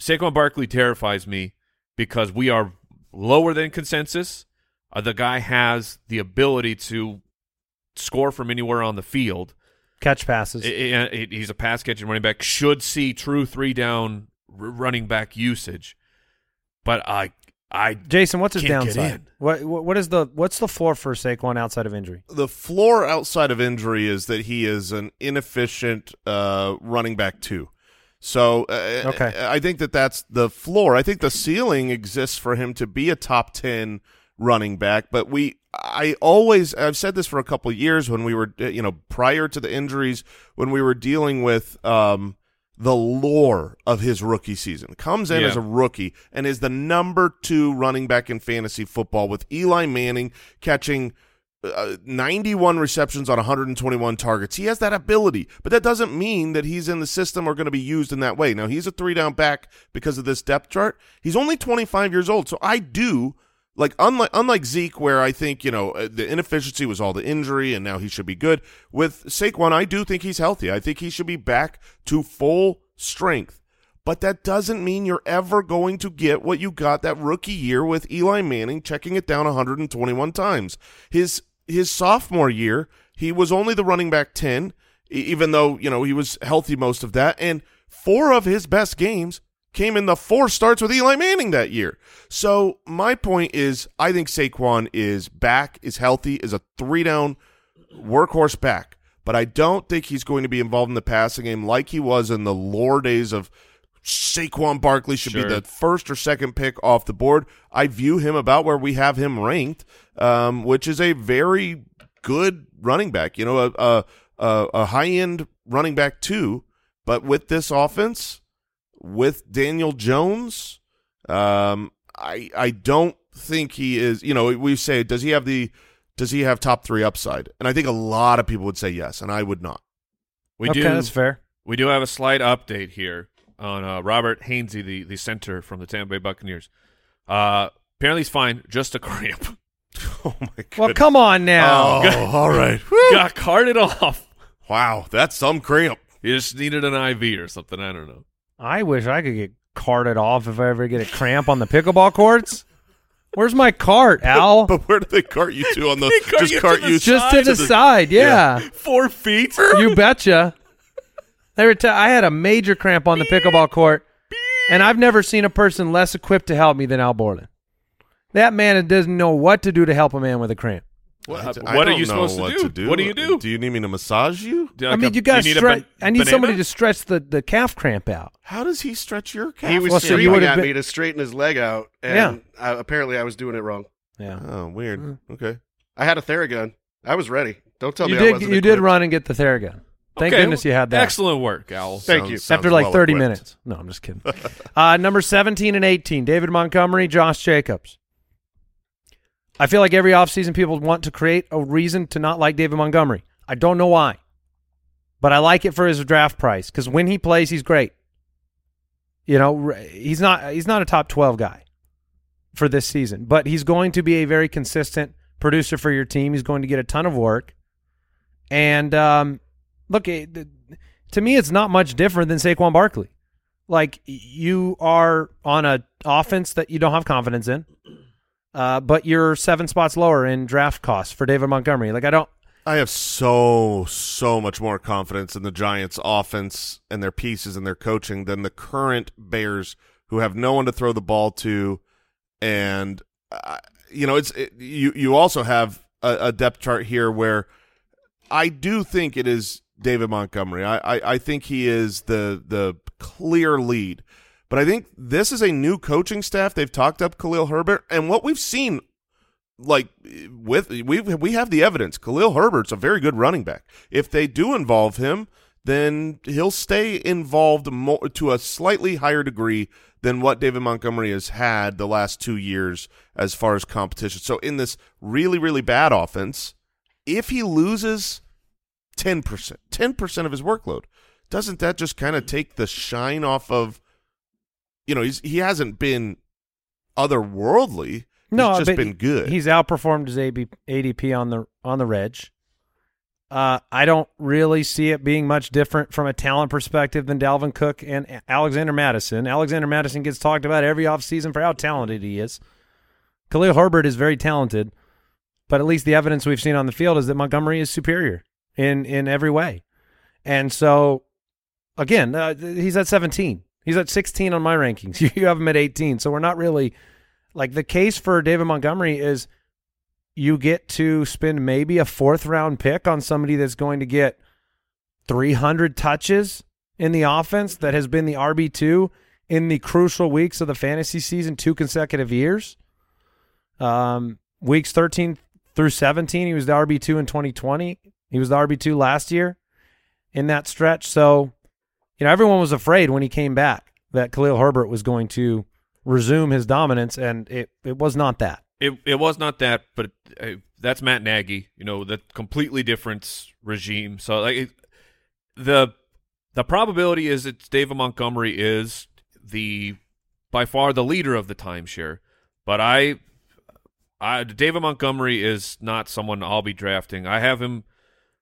Saquon Barkley terrifies me because we are lower than consensus. Uh, the guy has the ability to score from anywhere on the field. Catch passes. I- I- he's a pass catching running back. Should see true three down r- running back usage, but I I Jason, what's his downside? What, what what is the what's the floor for Saquon outside of injury? the floor outside of injury is that he is an inefficient uh, running back too. So uh, Okay. I think that that's the floor. I think the ceiling exists for him to be a top ten running back. But we, I always, I've said this for a couple of years when we were, uh, you know, prior to the injuries, when we were dealing with um, the lore of his rookie season. Comes in Yeah. as a rookie and is the number two running back in fantasy football with Eli Manning catching uh, 91 receptions on 121 targets. He has that ability, but that doesn't mean that he's in the system or going to be used in that way. Now, he's a three down back because of this depth chart. He's only 25 years old, so I do like unlike unlike Zeke, where I think you know uh, the inefficiency was all the injury, and now he should be good. With Saquon, I do think he's healthy. I think he should be back to full strength. But that doesn't mean you're ever going to get what you got that rookie year with Eli Manning checking it down 121 times. His his sophomore year, he was only the running back 10, e- even though, you know, he was healthy most of that. And four of his best games came in the four starts with Eli Manning that year. So my point is, I think Saquon is back, is healthy, is a three down workhorse back. But I don't think he's going to be involved in the passing game like he was in the lore days of Saquon Barkley should Sure. be the first or second pick off the board. I view him about where we have him ranked, um, which is a very good running back. You know, a a, a, a high end running back too. But with this offense, with Daniel Jones, um, I I don't think he is. You know, we say does he have the does he have top three upside? And I think a lot of people would say yes, and I would not. we okay, do that's fair. We do have a slight update here on uh, Robert Hainsey, the, the center from the Tampa Bay Buccaneers. Uh, apparently, he's fine. Just a cramp. Oh my god! Well, come on now. Oh, all right. Got carted off. Wow, that's some cramp. You just needed an IV or something. I don't know. I wish I could get carted off if I ever get a cramp on the pickleball courts. Where's my cart, Al? But where do they cart you to on the? Cart just you to cart the you Just to the the- side, yeah. Four feet. you betcha. They were t- I had a major cramp on the pickleball court, and I've never seen a person less equipped to help me than Al Borland. That man doesn't know what to do to help a man with a cramp. What, I what are you know supposed what to do? What do you do? Do you need me to massage you? Do I like mean, a- you got need to stretch. ban- I need banana? somebody to stretch the, the calf cramp out. How does he stretch your calf? He was Well, so you at been- me to straighten his leg out, and I, apparently I was doing it wrong. Yeah, Oh, weird. Mm. Okay. I had a Theragun. I was ready. Don't tell you me I did. wasn't You did equipped. run and get the Theragun. Thank Okay, goodness you had that. Excellent work, Owl. Thank Sounds- you. sounds After like well 30 equipped. minutes. No, I'm just kidding. uh, number 17 and 18, David Montgomery, Josh Jacobs. I feel like every offseason people want to create a reason to not like David Montgomery. I don't know why. But I like it for his draft price because when he plays, he's great. You know, he's not he's not a top 12 guy for this season, but he's going to be a very consistent producer for your team. He's going to get a ton of work. And um, look, it, to me, it's not much different than Saquon Barkley. Like you are on a offense that you don't have confidence in, uh, but you're seven spots lower in draft costs for David Montgomery. Like I don't. I have so so much more confidence in the Giants' offense and their pieces and their coaching than the current Bears, who have no one to throw the ball to, and uh, you know it's it, you. You also have a, a depth chart here where I do think it is David Montgomery. I, I I think he is the the clear lead, but I think this is a new coaching staff. They've talked up Khalil Herbert, and what we've seen like with we we have the evidence. Khalil Herbert's a very good running back. If they do involve him, then he'll stay involved more to a slightly higher degree than what David Montgomery has had the last two years as far as competition. So in this really really bad offense, if he loses ten percent, ten percent of his workload, doesn't that just kind of take the shine off of? You know, he's he hasn't been otherworldly. No, he's just been good. He's outperformed his AB, ADP on the on the reg. Uh, I don't really see it being much different from a talent perspective than Dalvin Cook and Alexander Mattison. Alexander Mattison gets talked about every offseason for how talented he is. Khalil Herbert is very talented, but at least the evidence we've seen on the field is that Montgomery is superior in in every way. And so, again, uh, he's at 17. He's at 16 on my rankings. You have him at 18. So we're not really like the case for David Montgomery is you get to spend maybe a fourth round pick on somebody that's going to get 300 touches in the offense that has been the RB2 in the crucial weeks of the fantasy season two consecutive years. Um, weeks 13 through 17, he was the RB2 in 2020. He was the RB2 last year in that stretch. So, you know, everyone was afraid when he came back that Khalil Herbert was going to resume his dominance, and it, it was not that. It it was not that, but uh, that's Matt Nagy. You know, the completely different regime. So like it, the the probability is that David Montgomery is the by far the leader of the timeshare. But I, I David Montgomery is not someone I'll be drafting. I have him.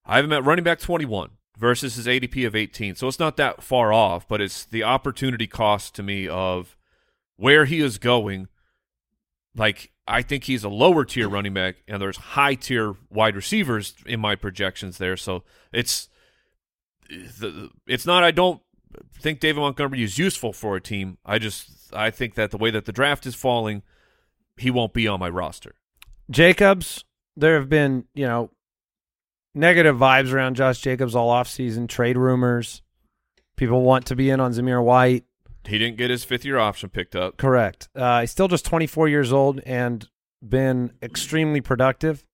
I have him at running back twenty one versus his ADP of eighteen. So it's not that far off, but it's the opportunity cost to me of where he is going like I think he's a lower tier running back, and there's high tier wide receivers in my projections there. So it's it's not. I don't think David Montgomery is useful for a team. I just I think that the way that the draft is falling, he won't be on my roster. Jacobs, there have been, you know, negative vibes around Josh Jacobs all offseason, trade rumors. People want to be in on Zamir White. He didn't get his fifth year option picked up. Correct. Uh, he's still just 24 years old and been extremely productive.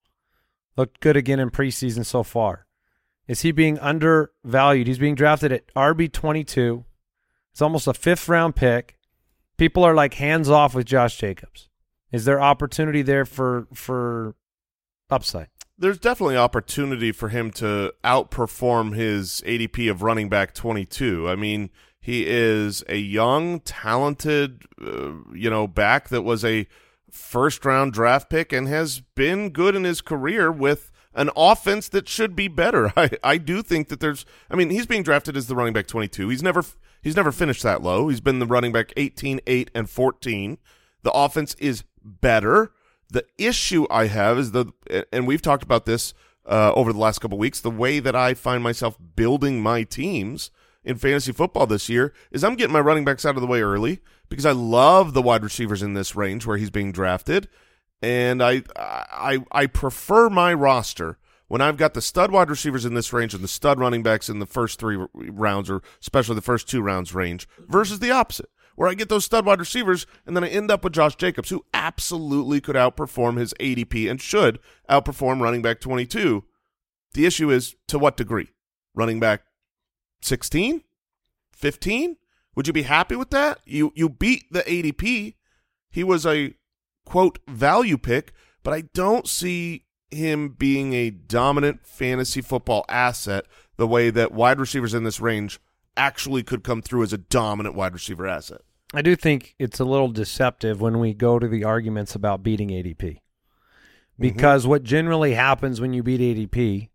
Looked good again in preseason so far. Is he being undervalued? He's being drafted at RB 22. It's almost a fifth round pick. People are like hands off with Josh Jacobs. Is there opportunity there for for upside? There's definitely opportunity for him to outperform his ADP of running back 22. I mean, he is a young, talented, uh, you know, back that was a first round draft pick and has been good in his career with an offense that should be better. I, I do think that there's I mean, he's being drafted as the running back 22. He's never he's never finished that low. He's been the running back 18, 8 and 14. The offense is better. The issue I have is the and we've talked about this uh, over the last couple weeks, the way that I find myself building my teams in fantasy football this year is I'm getting my running backs out of the way early because I love the wide receivers in this range where he's being drafted. and I I I prefer my roster when I've got the stud wide receivers in this range and the stud running backs in the first three rounds, or especially the first two rounds range, versus the opposite, where I get those stud wide receivers and then I end up with Josh Jacobs, who absolutely could outperform his ADP and should outperform running back 22. The issue is to what degree? Running back 16? 15? Would you be happy with that? You you beat the ADP. He was a quote value pick, but I don't see him being a dominant fantasy football asset the way that wide receivers in this range actually could come through as a dominant wide receiver asset. I do think it's a little deceptive when we go to the arguments about beating ADP. Mm-hmm. Because what generally happens when you beat ADP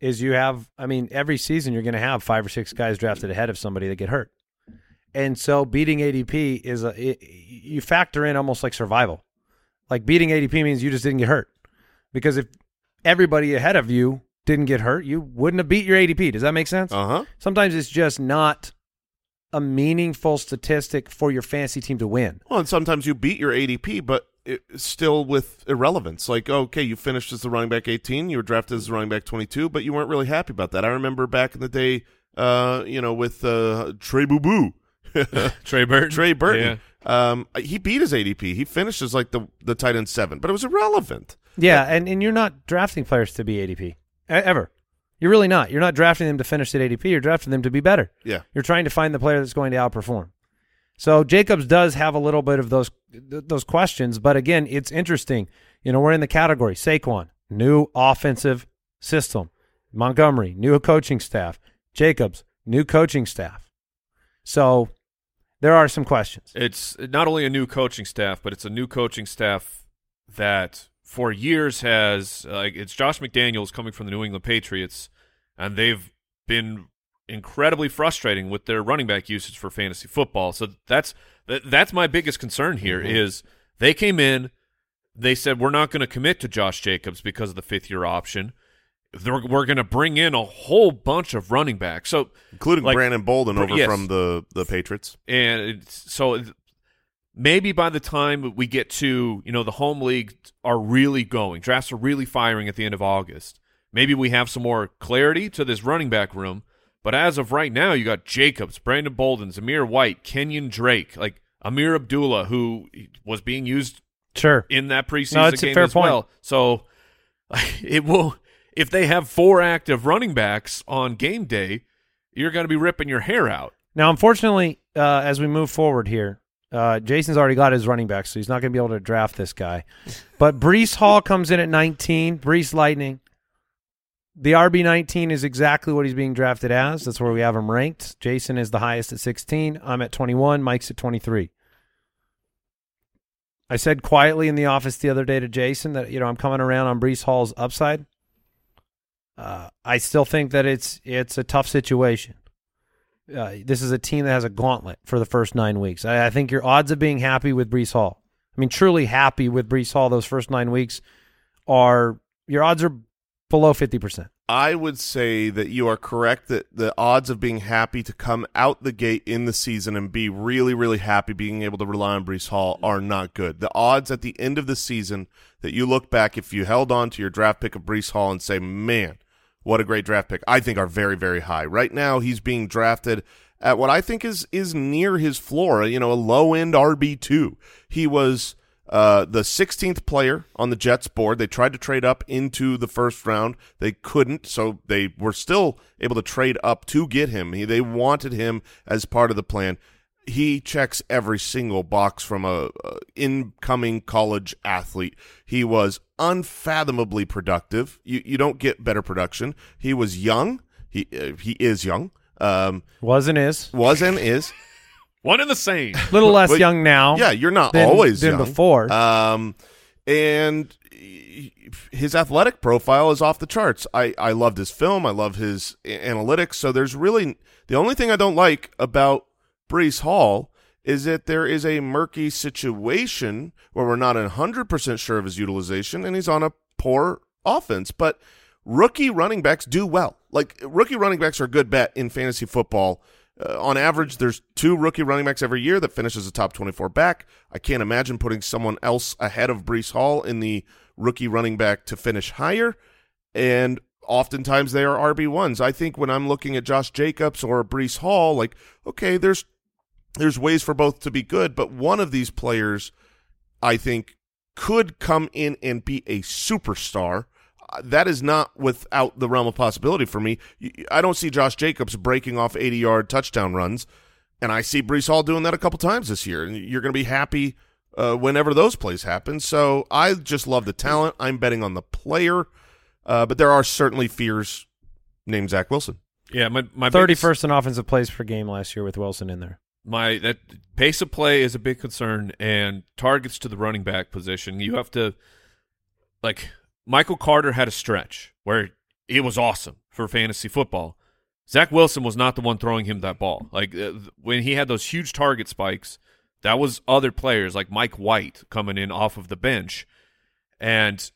is you have, I mean, every season you're going to have five or six guys drafted ahead of somebody that get hurt. And so beating ADP is a, it, you factor in almost like survival. Like beating ADP means you just didn't get hurt. Because if everybody ahead of you didn't get hurt, you wouldn't have beat your ADP. Does that make sense? Uh huh. Sometimes it's just not a meaningful statistic for your fantasy team to win. Well, and sometimes you beat your ADP, but it, still with irrelevance. Like, okay, you finished as the running back 18, you were drafted as the running back 22, but you weren't really happy about that. I remember back in the day, uh, you know, with uh, Trey Boo Boo. Trey Burton. Trey Burton. Yeah. Um, he beat his ADP. He finished as like the the tight end seven, but it was irrelevant. Yeah, and, and you're not drafting players to be ADP ever. You're really not. You're not drafting them to finish at ADP. You're drafting them to be better. Yeah. You're trying to find the player that's going to outperform. So Jacobs does have a little bit of those th- those questions, but again, it's interesting. You know, we're in the category Saquon, new offensive system. Montgomery, new coaching staff. Jacobs, new coaching staff. So there are some questions. It's not only a new coaching staff, but it's a new coaching staff that for years has like it's Josh McDaniels coming from the New England Patriots, and they've been incredibly frustrating with their running back usage for fantasy football. So that's that, that's my biggest concern here mm-hmm. is they came in, they said we're not going to commit to Josh Jacobs because of the fifth year option. They're, we're going to bring in a whole bunch of running backs. So including Like- Brandon Bolden over Yes. from the the Patriots. and it's, so maybe by the time we get to you know the home league are really going drafts are really firing at the end of august maybe we have some more clarity to this running back room but as of right now you got jacobs brandon bolden zamir white kenyan drake like ameer abdullah who was being used Sure. in that preseason No, game fair as point. well so it will if they have four active running backs on game day you're going to be ripping your hair out Now, unfortunately, uh, as we move forward here, uh, Jason's already got his running back, so he's not going to be able to draft this guy. But Breece Hall comes in at 19. Breece Lightning. The RB 19 is exactly what he's being drafted as. That's where we have him ranked. Jason is the highest at 16. I'm at 21. Mike's at 23. I said quietly in the office the other day to Jason that you know I'm coming around on Breece Hall's upside. Uh, I still think that it's it's a tough situation uh, this is a team that has a gauntlet for the first nine weeks. I, I think your odds of being happy with Breece Hall, I mean, truly happy with Breece Hall those first nine weeks, are your odds are below fifty percent. I would say that you are correct that the odds of being happy to come out the gate in the season and be really, really happy being able to rely on Breece Hall are not good. The odds at the end of the season that you look back, if you held on to your draft pick of Breece Hall and say, man, what a great draft pick, I think are very, very high. Right now, he's being drafted at what I think is is near his floor, you know, a low end RB two. He was uh, the 16th player on the Jets board. They tried to trade up into the first round. They couldn't, so they were still able to trade up to get him. He, they wanted him as part of the plan. He checks every single box from a, a incoming college athlete. He was unfathomably productive. You you don't get better production. He was young. He uh, he is young. Um, Was and is was and is. one and the same a little less But- young now. Yeah, you're not than- always than young. before. Um, and his athletic profile is off the charts. I I loved his film. I love his analytics. So there's really the only thing I don't like about Breece Hall is that there is a murky situation where we're not 100% sure of his utilization and he's on a poor offense. But rookie running backs do well. Like rookie running backs are a good bet in fantasy football Uh, on average, there's two rookie running backs every year that finishes a top 24 back. I can't imagine putting someone else ahead of Breece Hall in the rookie running back to finish higher. And oftentimes they are RB1s. I think when I'm looking at Josh Jacobs or Breece Hall, like, okay, there's there's ways for both to be good, but one of these players I think could come in and be a superstar. Uh, that is not without the realm of possibility for me. I don't see Josh Jacobs breaking off 80 yard touchdown runs, and I see Breece Hall doing that a couple times this year. And you're going to be happy uh, whenever those plays happen. So I just love the talent. I'm betting on the player, uh, but there are certainly fears named Zach Wilson. Yeah, my my Thirty biggest- in offensive plays per game last year with Wilson in there. My that pace of play is a big concern and targets to the running back position. You have to like Michael Carter had a stretch where it was awesome for fantasy football. Zach Wilson was not the one throwing him that ball. Like uh, when he had those huge target spikes, that was other players like Mike White coming in off of the bench. And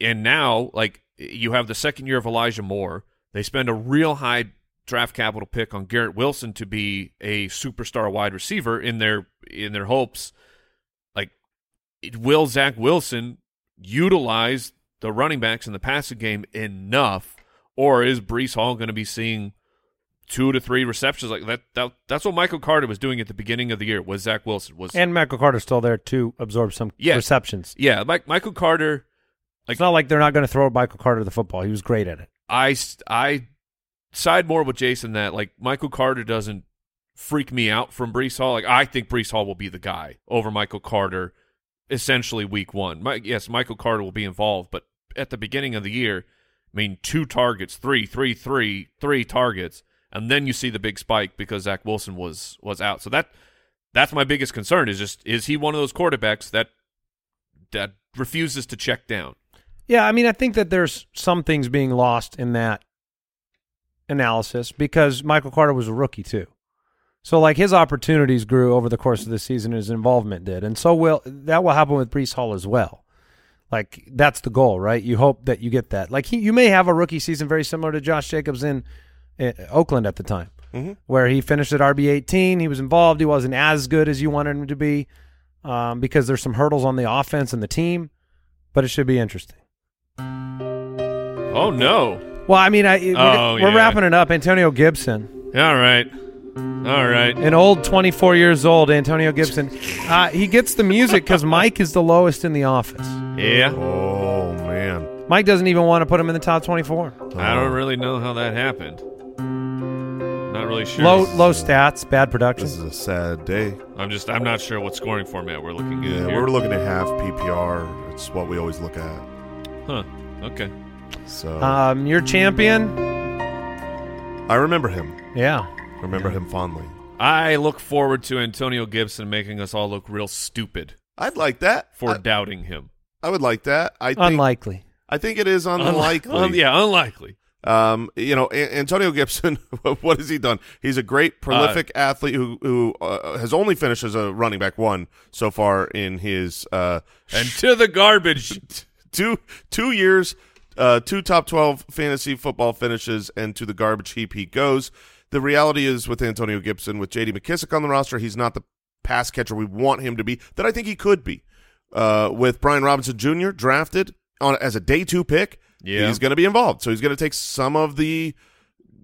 and now like you have the second year of Elijah Moore. They spend a real high draft capital pick on Garrett Wilson to be a superstar wide receiver in their in their hopes. Like, it- will Zach Wilson utilize the running backs in the passing game enough, or is Breece Hall going to be seeing two to three receptions like that? That that's what Michael Carter was doing at the beginning of the year. Was Zach Wilson was And Michael Carter still there to absorb some Yeah. receptions. yeah, Mike, Michael Carter. Like, it's not like they're not going to throw Michael Carter the football. He was great at it. I I side more with Jason that like Michael Carter doesn't freak me out from Breece Hall. Like I think Breece Hall will be the guy over Michael Carter, essentially week one. My, yes, Michael Carter will be involved, but at the beginning of the year, I mean, two targets, three, three, three, three targets, and then you see the big spike because Zach Wilson was was out. So that that's my biggest concern is just is he one of those quarterbacks that that refuses to check down? Yeah, I mean, I think that there's some things being lost in that analysis because Michael Carter was a rookie too. So like his opportunities grew over the course of the season, his involvement did, and so will that will happen with Breece Hall as well. Like that's the goal, right? You hope that you get that. Like he, you may have a rookie season very similar to Josh Jacobs in uh, Oakland at the time, Mhm. where he finished at RB eighteen. He was involved. He wasn't as good as you wanted him to be um, because there's some hurdles on the offense and the team, but it should be interesting. Oh no! Well, I mean, I, we're, Oh, we're yeah. wrapping it up. Antonio Gibson, All right, all right. an old 24 years old Antonio Gibson. Uh, he gets the music because Mike is the lowest in the office. Yeah. Oh man, Mike doesn't even want to put him in the top 24. I don't really know how that happened. Not really sure. Low, low stats, bad production. this is a sad day. I'm just I'm not sure what scoring format we're looking at. Yeah, here. we're looking at half PPR. It's what we always look at. Huh. Okay. So Um, your champion, I remember him. yeah. Remember him fondly. I look forward to Antonio Gibson making us all look real stupid I'd like that. for I, doubting him. I would like that. I think. Unlikely. I think it is unlikely. Un- yeah, unlikely. Um, you know, A- Antonio Gibson. what has he done? He's a great, prolific athlete who who uh, has only finished as a running back one so far in his uh, And to the garbage. two two years, uh, two top twelve fantasy football finishes, and to the garbage heap he goes. The reality is with Antonio Gibson, with J.D. McKissic on the roster, he's not the pass catcher we want him to be. That I think he could be. Uh, with Brian Robinson Jr. drafted on as a day two pick, Yeah. he's going to be involved. So he's going to take some of the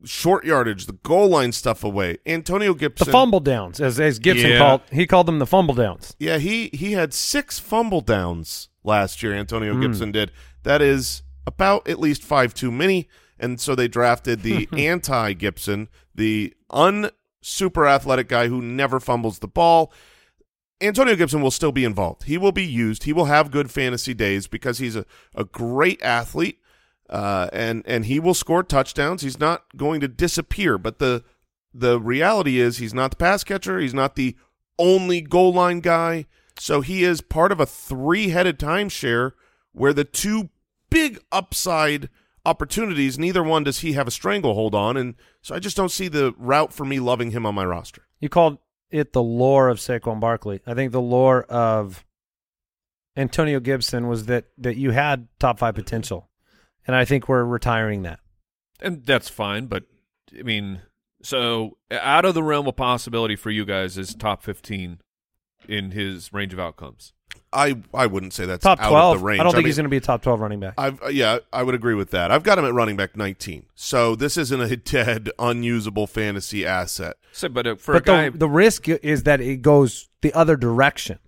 short yardage, the goal line stuff away. Antonio Gibson, The Gibson, fumble downs, as, as Gibson Yeah. called, he called them the fumble downs. yeah, he he had six fumble downs last year. Antonio Hmm. Gibson did. That is about at least five too many. And so they drafted the anti Gibson, the unsuper athletic guy who never fumbles the ball. Antonio Gibson will still be involved. He will be used. He will have good fantasy days because he's a, a great athlete, uh, and and he will score touchdowns. He's not going to disappear. But the the reality is he's not the pass catcher. He's not the only goal line guy. So he is part of a three headed timeshare where the two big upside opportunities, neither one does he have a stranglehold on. And so I just don't see the route for me loving him on my roster. You called it the lore of Saquon Barkley. I think the lore of Antonio Gibson was that that you had top five potential, and I think we're retiring that. And that's fine, but I mean, So out of the realm of possibility for you guys is top 15 in his range of outcomes. I I wouldn't say that's Top out twelve. of the range. I don't think mean, he's going to be a top twelve running back. I've yeah, I would agree with that. I've got him at running back 19. So this isn't a dead, unusable fantasy asset. So, but uh, for but a guy, the the risk is that it goes the other direction.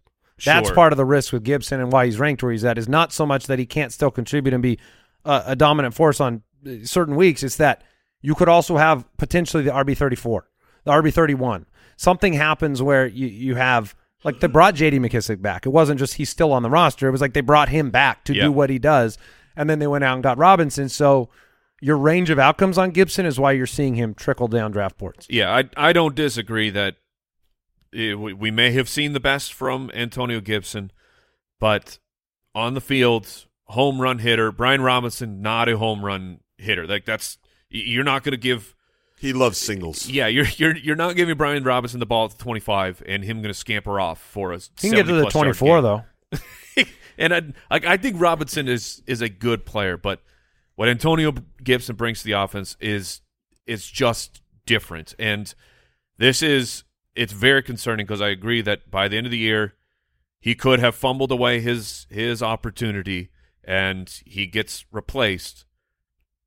That's part of the risk with Gibson and why he's ranked where he's at is not so much that he can't still contribute and be uh, a dominant force on uh, certain weeks. It's that you could also have potentially the RB thirty four, the RB thirty one. Something happens where you you have like they brought J.D. McKissic back. It wasn't just he's still on the roster. It was like they brought him back to Yeah. do what he does, and then they went out and got Robinson. So your range of outcomes on Gibson is why you're seeing him trickle down draft boards. yeah, I I don't disagree that it, we, we may have seen the best from Antonio Gibson, but on the field, home run hitter. Brian Robinson, not a home run hitter. Like that's you're not going to give. He loves singles. Yeah, you're you're you're not giving Brian Robinson the ball at the 25 and him going to scamper off for us. He can get to the twenty four though. and I, like I think Robinson is is a good player, but what Antonio Gibson brings to the offense is is just different. And this is it's very concerning because I agree that by the end of the year he could have fumbled away his his opportunity and he gets replaced.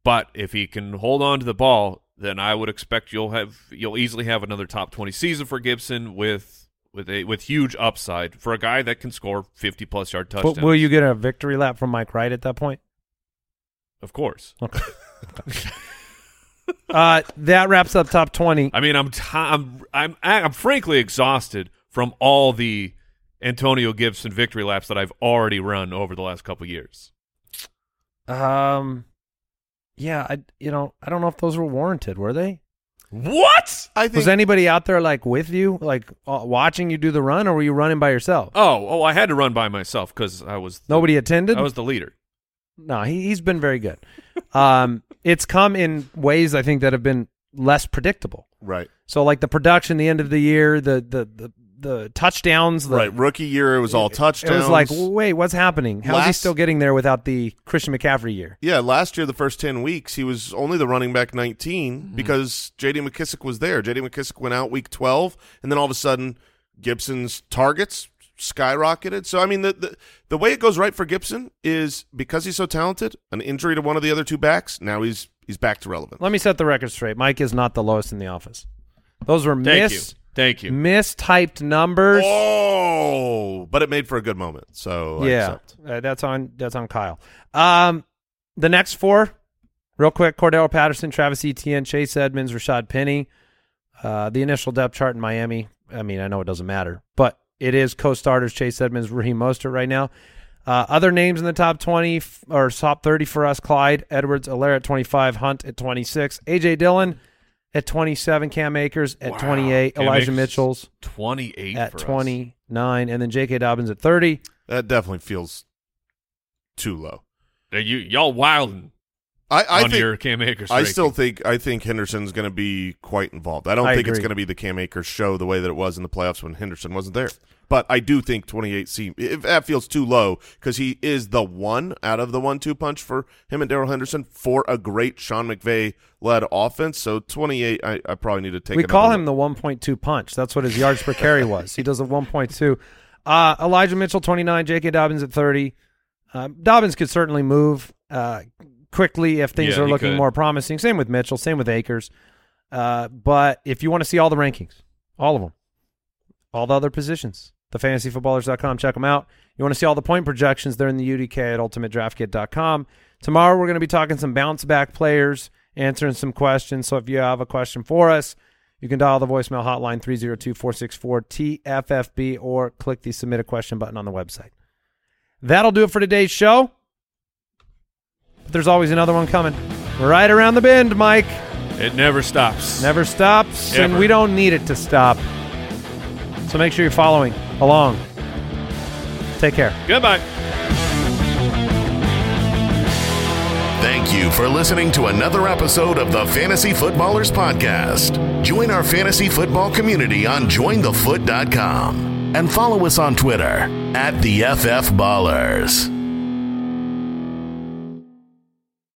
But if he can hold on to the ball, then I would expect you'll have you'll easily have another top twenty season for Gibson with with a with huge upside for a guy that can score fifty plus yard touchdowns. But will you get a victory lap from Mike Wright at that point? Of course. Uh, that wraps up top 20. I mean, I'm t- I'm I'm I'm frankly exhausted from all the Antonio Gibson victory laps that I've already run over the last couple years. Um, yeah, I you know I don't know if those were warranted. Were they? What? I think Was anybody out there like with you, like uh, watching you do the run, or were you running by yourself? Oh, oh, I had to run by myself because I was the, Nobody attended. I was the leader. no, he he's been very good. um, it's come in ways I think that have been less predictable. right. So like the production, the end of the year, the the the, the touchdowns, the, right. Rookie year, it was all touchdowns. It was like, wait, what's happening? How's he still getting there without the Christian McCaffrey year? Yeah, last year, the first 10 weeks, he was only the running back 19 Mm-hmm. because J.D. McKissic was there. J.D. McKissic went out week 12, and then all of a sudden, Gibson's targets skyrocketed. So, I mean, the, the, the way it goes right for Gibson is because he's so talented, an injury to one of the other two backs, now he's he's back to relevant. Let me set the record straight. Mike is not the lowest in the office. Those were Thank miss, you. Thank you. mistyped numbers. Oh, but it made for a good moment. So, I yeah, accept. uh, that's on that's on Kyle. Um, the next four, real quick: Cordarrelle Patterson, Travis Etienne, Chase Edmonds, Rashaad Penny. Uh, the initial depth chart in Miami. I mean, I know it doesn't matter, but it is co-starters Chase Edmonds, Raheem Mostert right now. Uh, other names in the top 20 f- or top 30 for us Clyde Edwards-Helaire at 25, Hunt at 26, AJ Dillon at 27, Cam Akers at Wow. 28, Cam Elijah Akers Mitchell's 28 at for us. 29, and then J.K. Dobbins at 30. That definitely feels too low. You y'all wilding I, I on think your Cam Akers. I ranking. still think I think Henderson's going to be quite involved. I don't I think it's going to be the Cam Akers show the way that it was in the playoffs when Henderson wasn't there. But I do think 28 seem if that feels too low because he is the one out of the one-two punch for him and Darrell Henderson for a great Sean McVay led offense. So 28, I, I probably need to take. we another call look. him the 1.2 punch. That's what his yards per carry was. He does a 1.2. Uh, Elijah Mitchell, 29. J.K. Dobbins at 30. Uh, Dobbins could certainly move uh, quickly if things Yeah, are looking could. more promising. Same with Mitchell. Same with Akers. Uh, but if you want to see all the rankings, all of them, all the other positions, thefantasyfootballers.com, check them out. You want to see all the point projections, they're in the UDK at ultimatedraftkit.com. Tomorrow we're going to be talking some bounce back players, answering some questions. So if you have a question for us, you can dial the voicemail hotline 302-464-TFFB or click the submit a question button on the website. That'll do it for today's show. But there's always another one coming. Right around the bend, Mike. it never stops. Never stops, and we don't need it to stop. So make sure you're following along. Take care. Goodbye. Thank you for listening to another episode of the Fantasy Footballers Podcast. Join our fantasy football community on jointhefoot.com and follow us on Twitter at the FF Ballers.